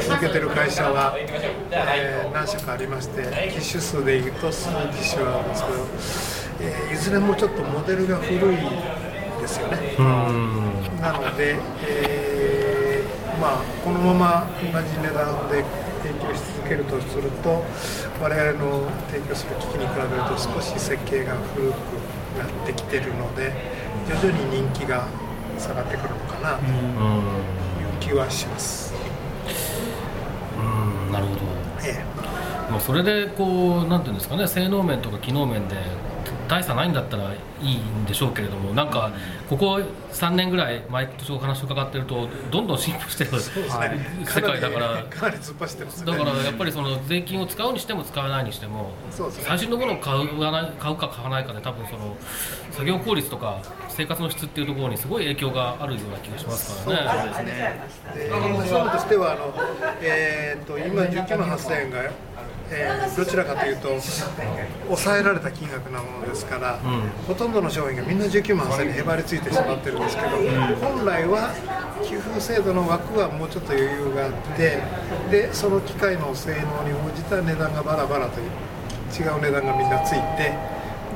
続けてる会社は、えー何社かありまして機種数でいうと数機種はあるんですけど、えーいずれもちょっとモデルが古いですよね。なので、えーまあ、このまま同じ値段で提供し続けるとすると我々の提供する機器に比べると少し設計が古くなってきてるので徐々に人気が下がってくるのかなという気はします。うん。なるほど。えもうそれでこうなんていうんですかね性能面とか機能面で大差ないんだったらいいんでしょうけれどもなんかここ3年ぐらい毎年お話を伺ってるとどんどん進歩してる世界だからかなりかなり突っ走ってますね。だからやっぱりその税金を使うにしても使わないにしてもそうですね最新のものを買う買わない買うか買わないかで多分その作業効率とか生活の質っていうところにすごい影響があるような気がしますからね。で私どもとしてはあの、えー、と今19万8000円が、えーどちらかというと抑えられた金額なものですから、ほとんどの商品がみんな19万8000円にへばりついてしまってるんですけど、本来は給付制度の枠はもうちょっと余裕があってでその機械の性能に応じた値段がバラバラという違う値段がみんなついて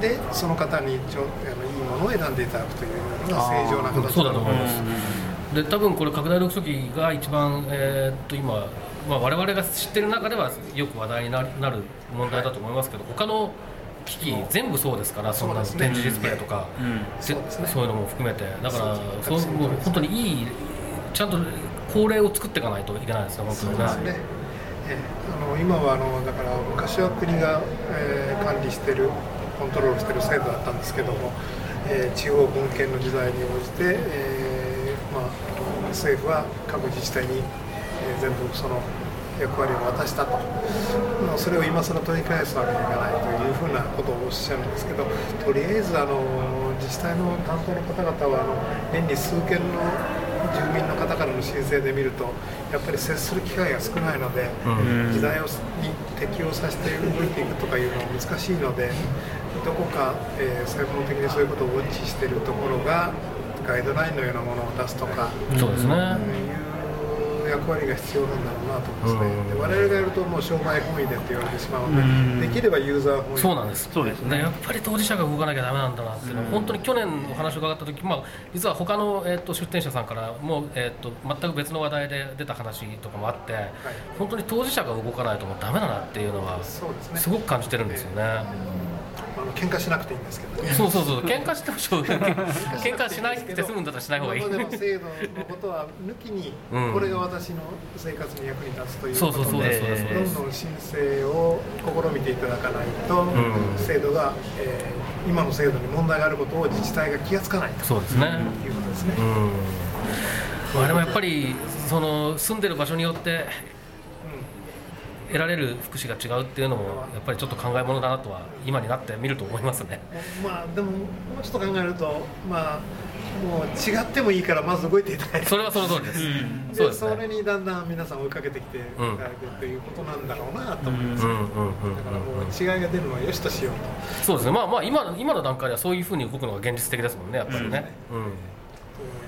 でその方にちょあのいいものを選んでいただくというのが正常な形だと思います。で多分これ拡大読書機が一番、えーっと今、まあ、我々が知ってる中ではよく話題になる問題だと思いますけど他の機器全部そうですからそんな展示ディスプレイとか、そうですね。そういうのも含めて。だからそう。そうもう本当にいいちゃんと法令を作っていかないといけないですね本当にね。えあの今はあのだから昔は国が、えー管理してるコントロールしてる制度だったんですけども、えー地方分権の時代に応じて、えーまあ、政府は各自治体に、えー全部その役割を渡したと、まあ、それを今更取り返すわけにいかないというふうなことをおっしゃるんですけどとりあえずあの自治体の担当の方々はあの年に数件の住民の方からの申請で見るとやっぱり接する機会が少ないので、時代をに適応させて動いていくとかいうのは難しいのでどこか、えー専門的にそういうことをウォッチしているところがガイドラインのようなものを出すとか、そうですね。いういう役割が必要なんだろうなと思いますね、で我々がやるともう商売本位でって言われてしまうので、うん。できればユーザー本位。そうなんです。そうですね。やっぱり当事者が動かなきゃだめなんだなっていうのは、本当に去年お話を伺った時、まあ、実は他のえっと出店者さんからも、えっと全く別の話題で出た話とかもあって、本当に当事者が動かないともうだめだなっていうのはすごく感じてるんですよね。あの喧嘩しなくていいんですけどね。そうそうそう。喧嘩してもしい喧嘩しなくて済むんだったらしない方がいい。今までの制度のことは抜きに、うん。これが私の生活に役に立つということそうそうそうでどんどん申請を試みていただかないと、ん。制度が、えー今の制度に問題があることを自治体が気がつかないと。そうですね。いうことですね。うん。まあ、でもやっぱりその住んでる場所によって得られる福祉が違うっていうのもやっぱりちょっと考えものだなとは今になってみると思いますね。まあでももうちょっと考えるとまあもう違ってもいいからまず動いていただいてそれはその通りです。でそうですね。それにだんだん皆さん追いかけてきていただくということなんだろうなと思います、うんうんうんうんだからもう違いが出るのはよしとしようとそうですね。まあまあ今の今の段階ではそういうふうに動くのが現実的ですもんね。やっぱりね。うん。思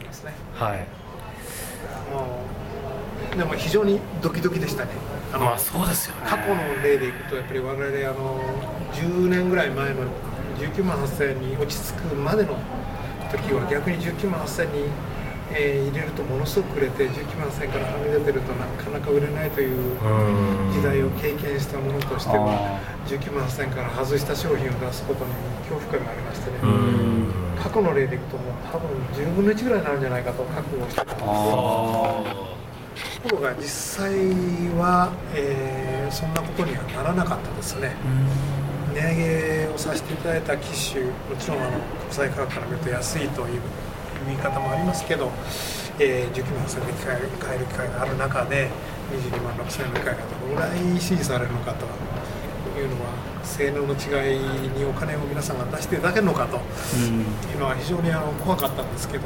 いますね。はい。もうでも非常にドキドキでしたね。あのまあそうですよね。過去の例でいくとやっぱり我々あの10年ぐらい前の19万8000に落ち着くまでの時は逆に19万8000に、えー入れるとものすごく売れて19万8000からはみ出てるとなかなか売れないといううん。時代を経験したものとしては19万8000から外した商品を出すことに恐怖感がありましてね。うん。過去の例でいくともう多分10分の1ぐらいになるんじゃないかと覚悟をしてたんですところが実際は、えーそんなことにはならなかったですね。値上げをさせていただいた機種、もちろんあの国際価格から見ると安いという言い方もありますけど、えー、19万8000円で買える買える機会がある中で、22万6000円の機会がどのぐらい支持されるのかというのは、性能の違いにお金を皆さんが出していただけるのかというのは非常にあの怖かったんですけど、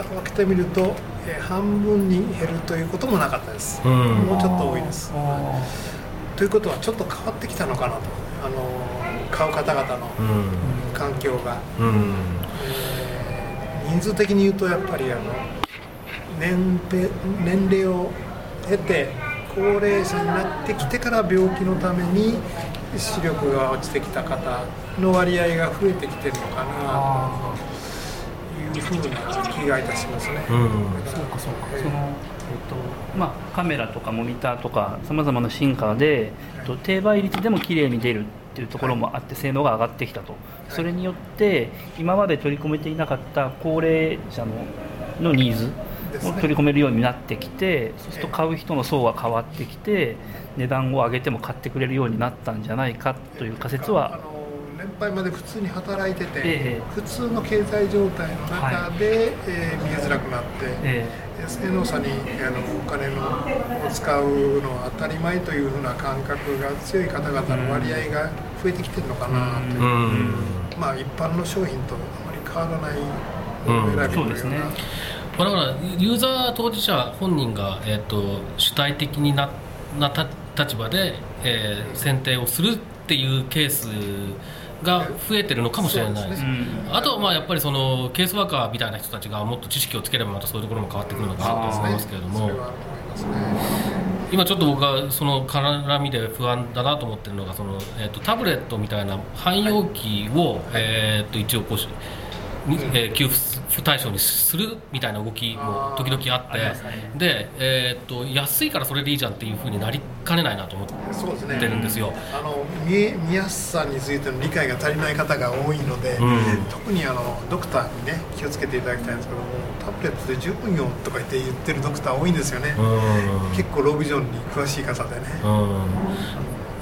えー蓋を開けてみると、えー半分に減るということもなかったです。うんもうちょっと多いです。ということはちょっと変わってきたのかなと、あの買う方々のうん。環境が、うん。えー人数的に言うとやっぱりあの年齢年齢を経て高齢者になってきてから病気のために視力が落ちてきた方の割合が増えてきてるのかなというふうな気がいたしますね。うん。そうかそうかその、えっとまあ、カメラとかモニターとかさまざまな進化で、えっと低倍率でも綺麗に出るっていうところもあって性能が上がってきたとそれによって今まで取り込めていなかった高齢者ののニーズを取り込めるようになってきてそうすると買う人の層が変わってきて値段を上げても買ってくれるようになったんじゃないかという仮説あはの年配まで普通に働いてて、ええ。普通の経済状態の中で、えー見えづらくなって、え性能差にあのお金のを使うのは当たり前というふうな感覚が強い方々の割合が増えてきてるのかなという、うん。まあ一般の商品とあまり変わらないうん選びというような、そうですね。まあ、だからユーザー当事者本人が、えー、と主体的にななた立場で、えー選定をするっていうケースが増えてるのかもしれないです。うんあとはまあやっぱりそのケースワーカーみたいな人たちがもっと知識をつければまたそういうところも変わってくるのかなと思いますけれどもね。今ちょっと僕はその絡みで不安だなと思ってるのがその、えー、とタブレットみたいな汎用機を、えー、と一応こうえー給付対象にするみたいな動きも時々あってね。で、えー、と安いからそれでいいじゃんっていうふうになりかねないなと思ってるんですよ。あの見え見やすさについての理解が足りない方が多いので、うん。特にあのドクターにね気をつけていただきたいんですけどもタブレットで十分よとか言って言ってるドクター多いんですよね、うん。結構ログジョンに詳しい方でね、うん、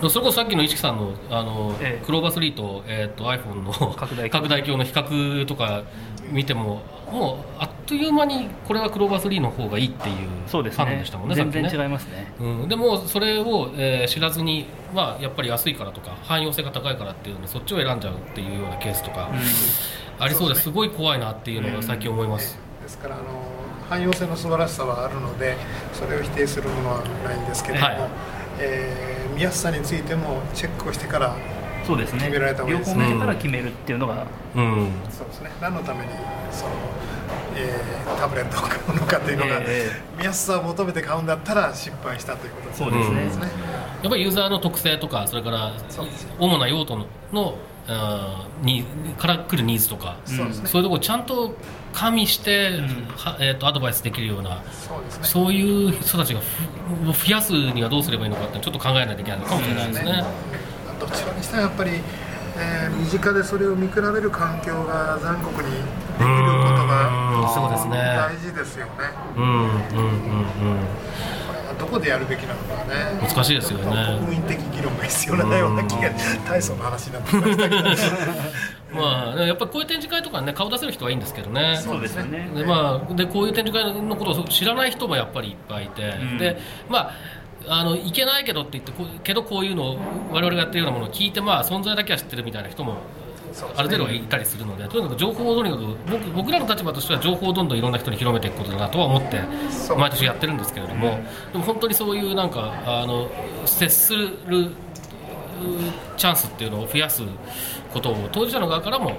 それこそさっきの市木さんのあの、ええ。クローバー3と,、えー、と iPhone の拡大鏡鏡の比較とか見てももうあっという間にこれはクローバー3の方がいいっていうそうですね。判断でしたもんね全然さっきね。違いますね。うん、でもそれを、えー知らずに、まあ、やっぱり安いからとか汎用性が高いからっていうのでそっちを選んじゃうっていうようなケースとか、ありそうですすごい怖いなっていうのが最近思います。ですからあの汎用性の素晴らしさはあるのでそれを否定するものはないんですけれども、はいえー見やすさについてもチェックをしてからそうですね。決められた方がいい両ですね。方見てから決めるっていうのがうん。そうですね。何のためにその、えータブレットを買うのかというのが、え見やすさを求めて買うんだったら失敗したということですそうですね。ですねやっぱりユーザーの特性とかそれから主な用途ののにから来るニーズとか、そうね。いうところをちゃんと加味して、はえー、とアドバイスできるようなそうですね。そういう人たちがふ増やすにはどうすればいいのかってちょっと考えないといけないのかもしれないですね。どちらにしてもやっぱり、えー身近でそれを見比べる環境が残酷にできることうん。がそうですね。大事ですよね。うんうんうんうんどこでやるべきなのかね。難しいですよね。国民的議論が必要なような気が大層な話になってきましたけど。(laughs) まあやっぱりこういう展示会とかね顔出せる人はいいんですけどね。そうですよね。でまあ、でこういう展示会のことを知らない人もやっぱりいっぱいいて、ん。でまああのいけないけどって言ってけどこういうのを我々がやってるようなものを聞いて、まあ、存在だけは知ってるみたいな人もある程度はいたりするのでとにかく情報をとにかく僕僕らの立場としては情報をどんどんいろんな人に広めていくことだなとは思って毎年やってるんですけれども、でも本当にそういうなんかあの接するうチャンスっていうのを増やすことを当事者の側からも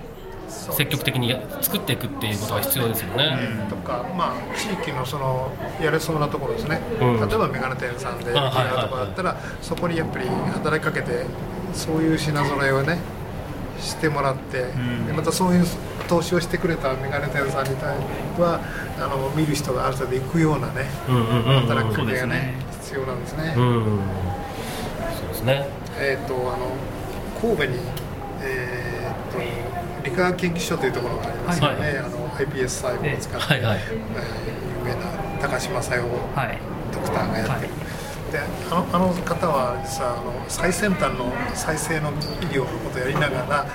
積極的に作っていくっていうことが必要ですよね。とか、まあ、地域のそのやれそうなところですね、うん。例えばメガネ店さんで、ところだったら、そこにやっぱり働きかけて、そういう品揃えをね、してもらって、ん。でまたそういう投資をしてくれたメガネ店さんに対しては、あの見る人がある程度行くようなね、うんうんうんうん。働きかけがねね、必要なんですね。うん。そうですね。えー、とあの神戸に、えー、と理化学研究所というところがありますよね、はい。あの iPS 細胞を使って、はいはい。えー有名な高島さよはい。ドクターがやってる、であのあの方は実はあの最先端の再生の医療のことをやりながら、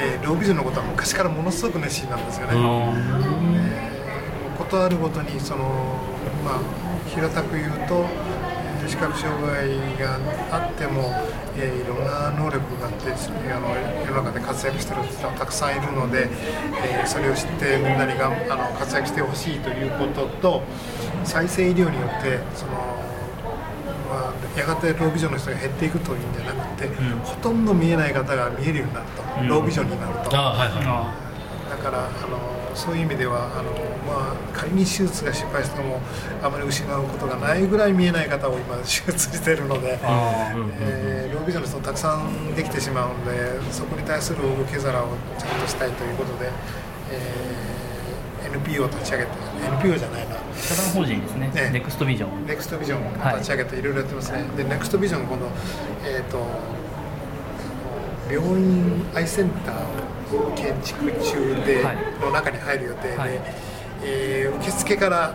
えー、ロービジョンのことは昔からものすごく熱心なんですよね。ことあるごとにその、まあ、平たく言うとえー視覚障害があっても、えーいろんな能力があってあの世の中で活躍してる人はたくさんいるので、えーそれを知ってみんなにがんあの活躍してほしいということと再生医療によってその、まあ、やがてロービジョンの人が減っていくというんじゃなくて、ほとんど見えない方が見えるようになると、うん。ロービジョンになると。あはいはい。あだからあのそういう意味ではあの、まあ、仮に手術が失敗してもあまり失うことがないぐらい見えない方を今手術しているので、あえーロービジョンの人もたくさんできてしまうのでそこに対する受け皿をちゃんとしたいということで、えー NPO を立ち上げて NPO じゃないな。社団法人ですね。ね。ネクストビジョン。ネクストビジョンを立ち上げていろいろやってますね、でネクストビジョン今度、えー、と病院アイセンターを建築中で、はい。の中に入る予定で、はい。えー受付から、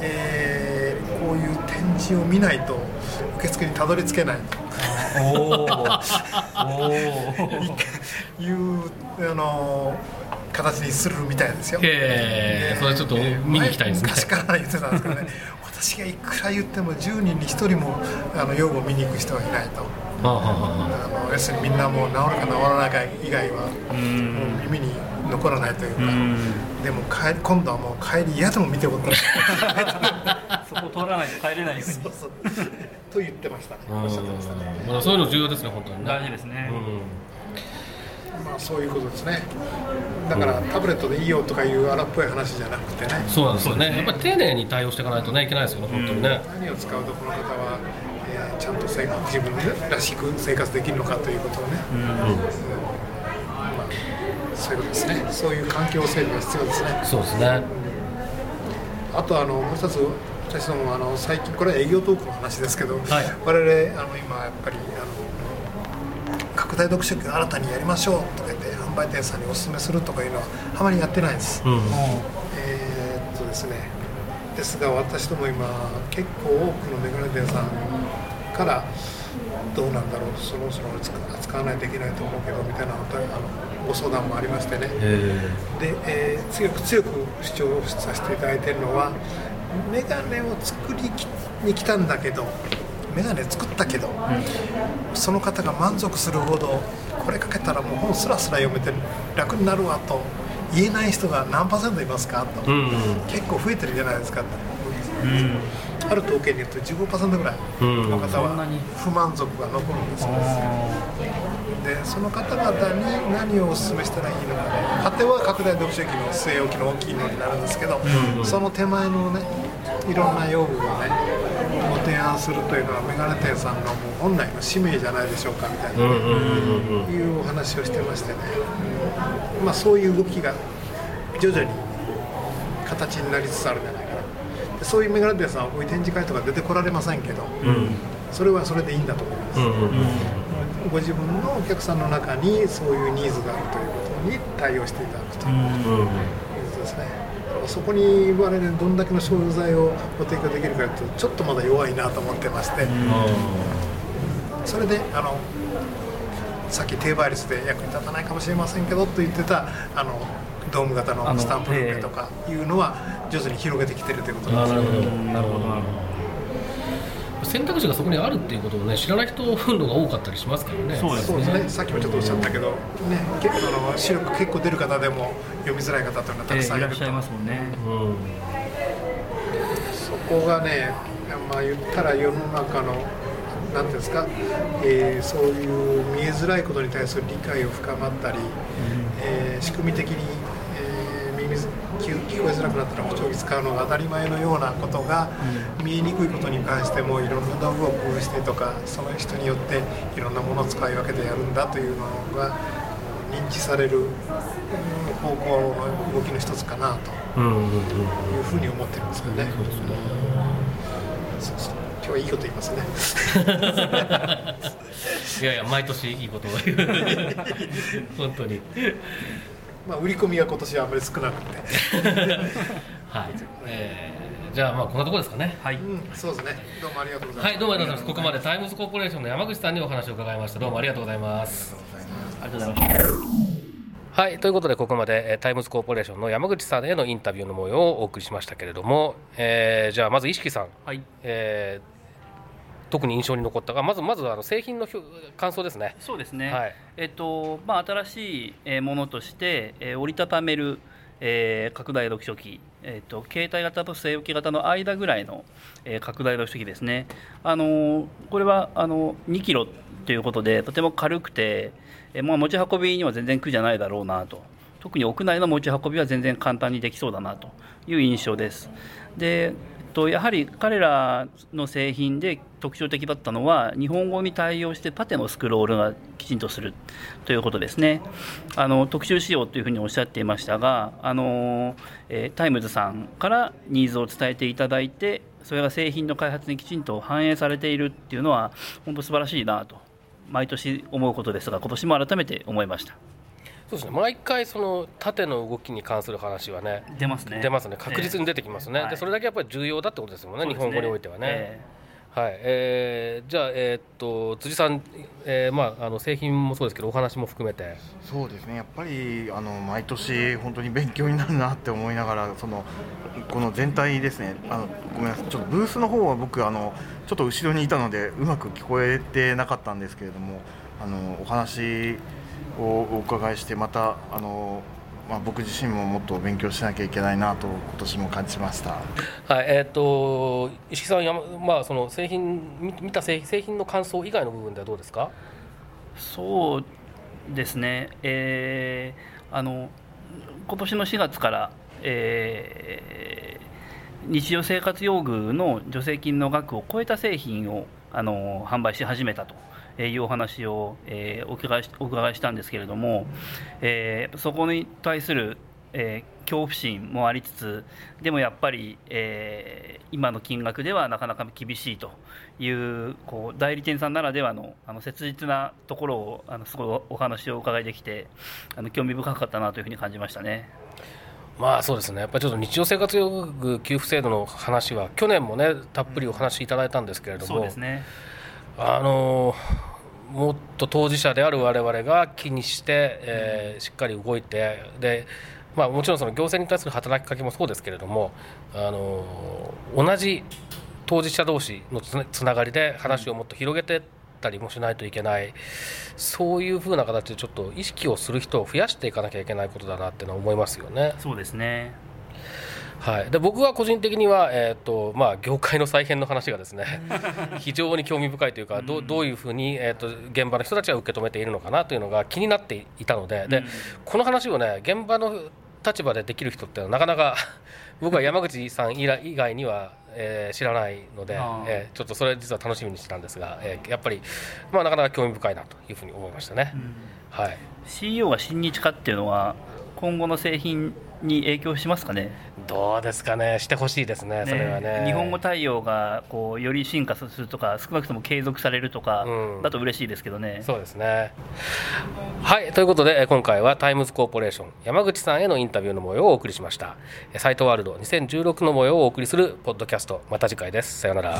えーこういう展示を見ないと受付にたどり着けないと。(laughs) いうあの形にするみたいですよ。へえ、それちょっと見に行きたいですね。昔から言ってたんですけどね。(laughs) 私がいくら言っても10人に1人もあの用語を見に行く人はいないと。はあはあはあ。の要するにみんなもう治るか治らないか以外はうん。もう耳に残らないというかうん。でも帰り今度はもう帰り嫌でも見てこと。な (laughs) いそこ通らないと帰れないように。そうそう。と言ってましたおっしゃってましたね。そういうの重要ですね本当にね。大事ですね。うんまあそういうことですね。だからタブレットでいいよとかいう荒っぽい話じゃなくてね。そうなんですよね。やっぱり丁寧に対応していかないとねいけないですよね本当にね。何を使うとこの方は、えーちゃんと生活自分らしく生活できるのかということをね、まあそういうことですね。そういう環境整備が必要ですね。そうですね。あとあのもう一つ私どもあの最近これは営業トークの話ですけど、はい。我々あの今やっぱりあの拡大読書機を新たにやりましょうとか言って販売店さんにお勧めするとかいうのはあまりやってないんです、うん。えーっとですね。ですが私ども今結構多くのメガネ店さんからどうなんだろう。そろそろ扱扱わないといけないと思うけどみたいなあのご相談もありましてね。えで、えー強く強く主張させていただいているのはメガネを作りに来たんだけどメガネ作ったけど、その方が満足するほどこれかけたらもう本スラスラ読めて楽になるわと言えない人が何パーセントいますかと、うん。結構増えてるじゃないですかってうん。ある統計によると15%ぐらいの方はに不満足が残るんですよ、あでその方々に何をお勧めしたらいいのかね。果ては拡大読書機の据え置きの大きいのになるんですけど、その手前のねいろんな用具をねご提案するというのはメガネ店さんのもう本来の使命じゃないでしょうかみたいな、いうお話をしてましてね、まあ、そういう動きが徐々に形になりつつあるんじゃないかな。でそういうメガネ店さんはこういう展示会とか出てこられませんけど、それはそれでいいんだと思います、ご自分のお客さんの中にそういうニーズがあるということに対応していただくと。いうことですね、そこに我々どんだけの商材をご提供できるかというとちょっとまだ弱いなと思ってまして、それであのさっき低倍率で役に立たないかもしれませんけどと言ってたあのドーム型のスタンプルームとかいうのは徐々に広げてきてるということなんですよ。なるほどなるほどなるほど選択肢がそこにあるっていうことをね知らない人の方が多かったりしますからね。そうですそうですね、さっきもちょっとおっしゃったけど、ね、結構あの視力結構出る方でも読みづらい方というのはたえくさんいると、ーいらっしゃいますもんね。うん。そこがね、まあ、言ったら世の中の、なんていうんですか、えーそういう見えづらいことに対する理解を深まったり、えー仕組み的に、えー耳ず聞聞こえづらくなったら補聴器使うのが当たり前のようなことが、見えにくいことに関してもいろんな道具を工夫してとかその人によっていろんなものを使い分けてやるんだというのが認知されるうん方向の動きの一つかなと。いうふうに思ってるんですよね。そうそう今日はいいこと言いますね。(laughs) いやいや毎年いいことを言う本当にまあ売り込みが今年はあまり少なくて、(laughs) はい、えーじゃあまあこんなところですかねはい。うん、そうですね。どうもありがとうございます。はいどうもありがとうございますここまでタイムズコーポレーションの山口さんにお話を伺いましたどうもありがとうございますありがとうございます。はいということでここまでえータイムズコーポレーションの山口さんへのインタビューの模様をお送りしましたけれども、えーじゃあまず石木さん、はい。えー特に印象に残ったがまずまずあの製品の評感想ですねそうですね。はいえっとまあ新しいえーものとして、えー折りたためる、えー拡大読書機。えっと携帯型と据え置き型の間ぐらいの、えー拡大読書機ですね。あのーこれはあの2キロということでとても軽くて、えーまあ持ち運びには全然苦じゃないだろうなと。特に屋内の持ち運びは全然簡単にできそうだなという印象です。で、と、やはり彼らの製品で特徴的だったのは日本語に対応してパテのスクロールがきちんとするということですね。あの特集仕様というふうにおっしゃっていましたが、あのえータイムズさんからニーズを伝えていただいて、それが製品の開発にきちんと反映されているっていうのは本当素晴らしいなと毎年思うことですが、今年も改めて思いました。そうですね毎回その縦の動きに関する話はね出ますね。出ますね確実に出てきますね、はいでそれだけやっぱり重要だってことですもんね日そうです本語においてはね、えはい。えーじゃあ、えーっと辻さん、えーまあ、あの製品もそうですけどお話も含めて。そうですね。やっぱりあの毎年本当に勉強になるなって思いながらそのこの全体ですね。あのごめんなさい。ちょっとブースの方は僕あのちょっと後ろにいたのでうまく聞こえてなかったんですけれどもあのお話をお伺いしてまたあの、まあ、僕自身ももっと勉強しなきゃいけないなと今年も感じました。はいえーっと石木さんやま、まあ、その製品見見た製製品の感想以外の部分ではどうですか？そうですね、えーあの今年の4月から、えー日常生活用具の助成金の額を超えた製品をあの販売し始めたというお話を、えーお伺いしお伺いしたんですけれども、えーそこに対する、えー恐怖心もありつつでもやっぱり、えー今の金額ではなかなか厳しいというこう代理店さんならではのあの切実なところをあのすごいお話をお伺いできてあの興味深かったなというふうに感じましたね。まあそうですねやっぱりちょっと日常生活用具給付制度の話は去年もねたっぷりお話しいただいたんですけれども、そうですねあのもっと当事者である我々が気にして、えーしっかり動いてで、まあ、もちろんその行政に対する働きかけもそうですけれども、あの同じ当事者同士のつながりで話をもっと広げてったりもしないといけないそういうふうな形でちょっと意識をする人を増やしていかなきゃいけないことだなってのは思いますよね。そうですねはい、で僕は個人的には、えーとまあ、業界の再編の話がですね非常に興味深いというかどうどういうふうに、えーと、現場の人たちは受け止めているのかなというのが気になっていたのでで、この話をね現場の立場でできる人ってなかなか (laughs) 僕は山口さん以外には、えー、知らないので、えー、ちょっとそれ実は楽しみにしてたんですが、えー、やっぱり、まあ、なかなか興味深いなというふうに思いましたね。はい、CEO が親日化っていうのは今後の製品に影響しますかね？どうですかね、してほしいですね、ね、それはね。日本語対応がこうより進化するとか、少なくとも継続されるとか、だと嬉しいですけどね、うん、そうですね。はいということで、今回はタイムズコーポレーション、山口さんへのインタビューの模様をお送りしました。サイトワールド2016の模様をお送りするポッドキャスト、また次回です。さようなら。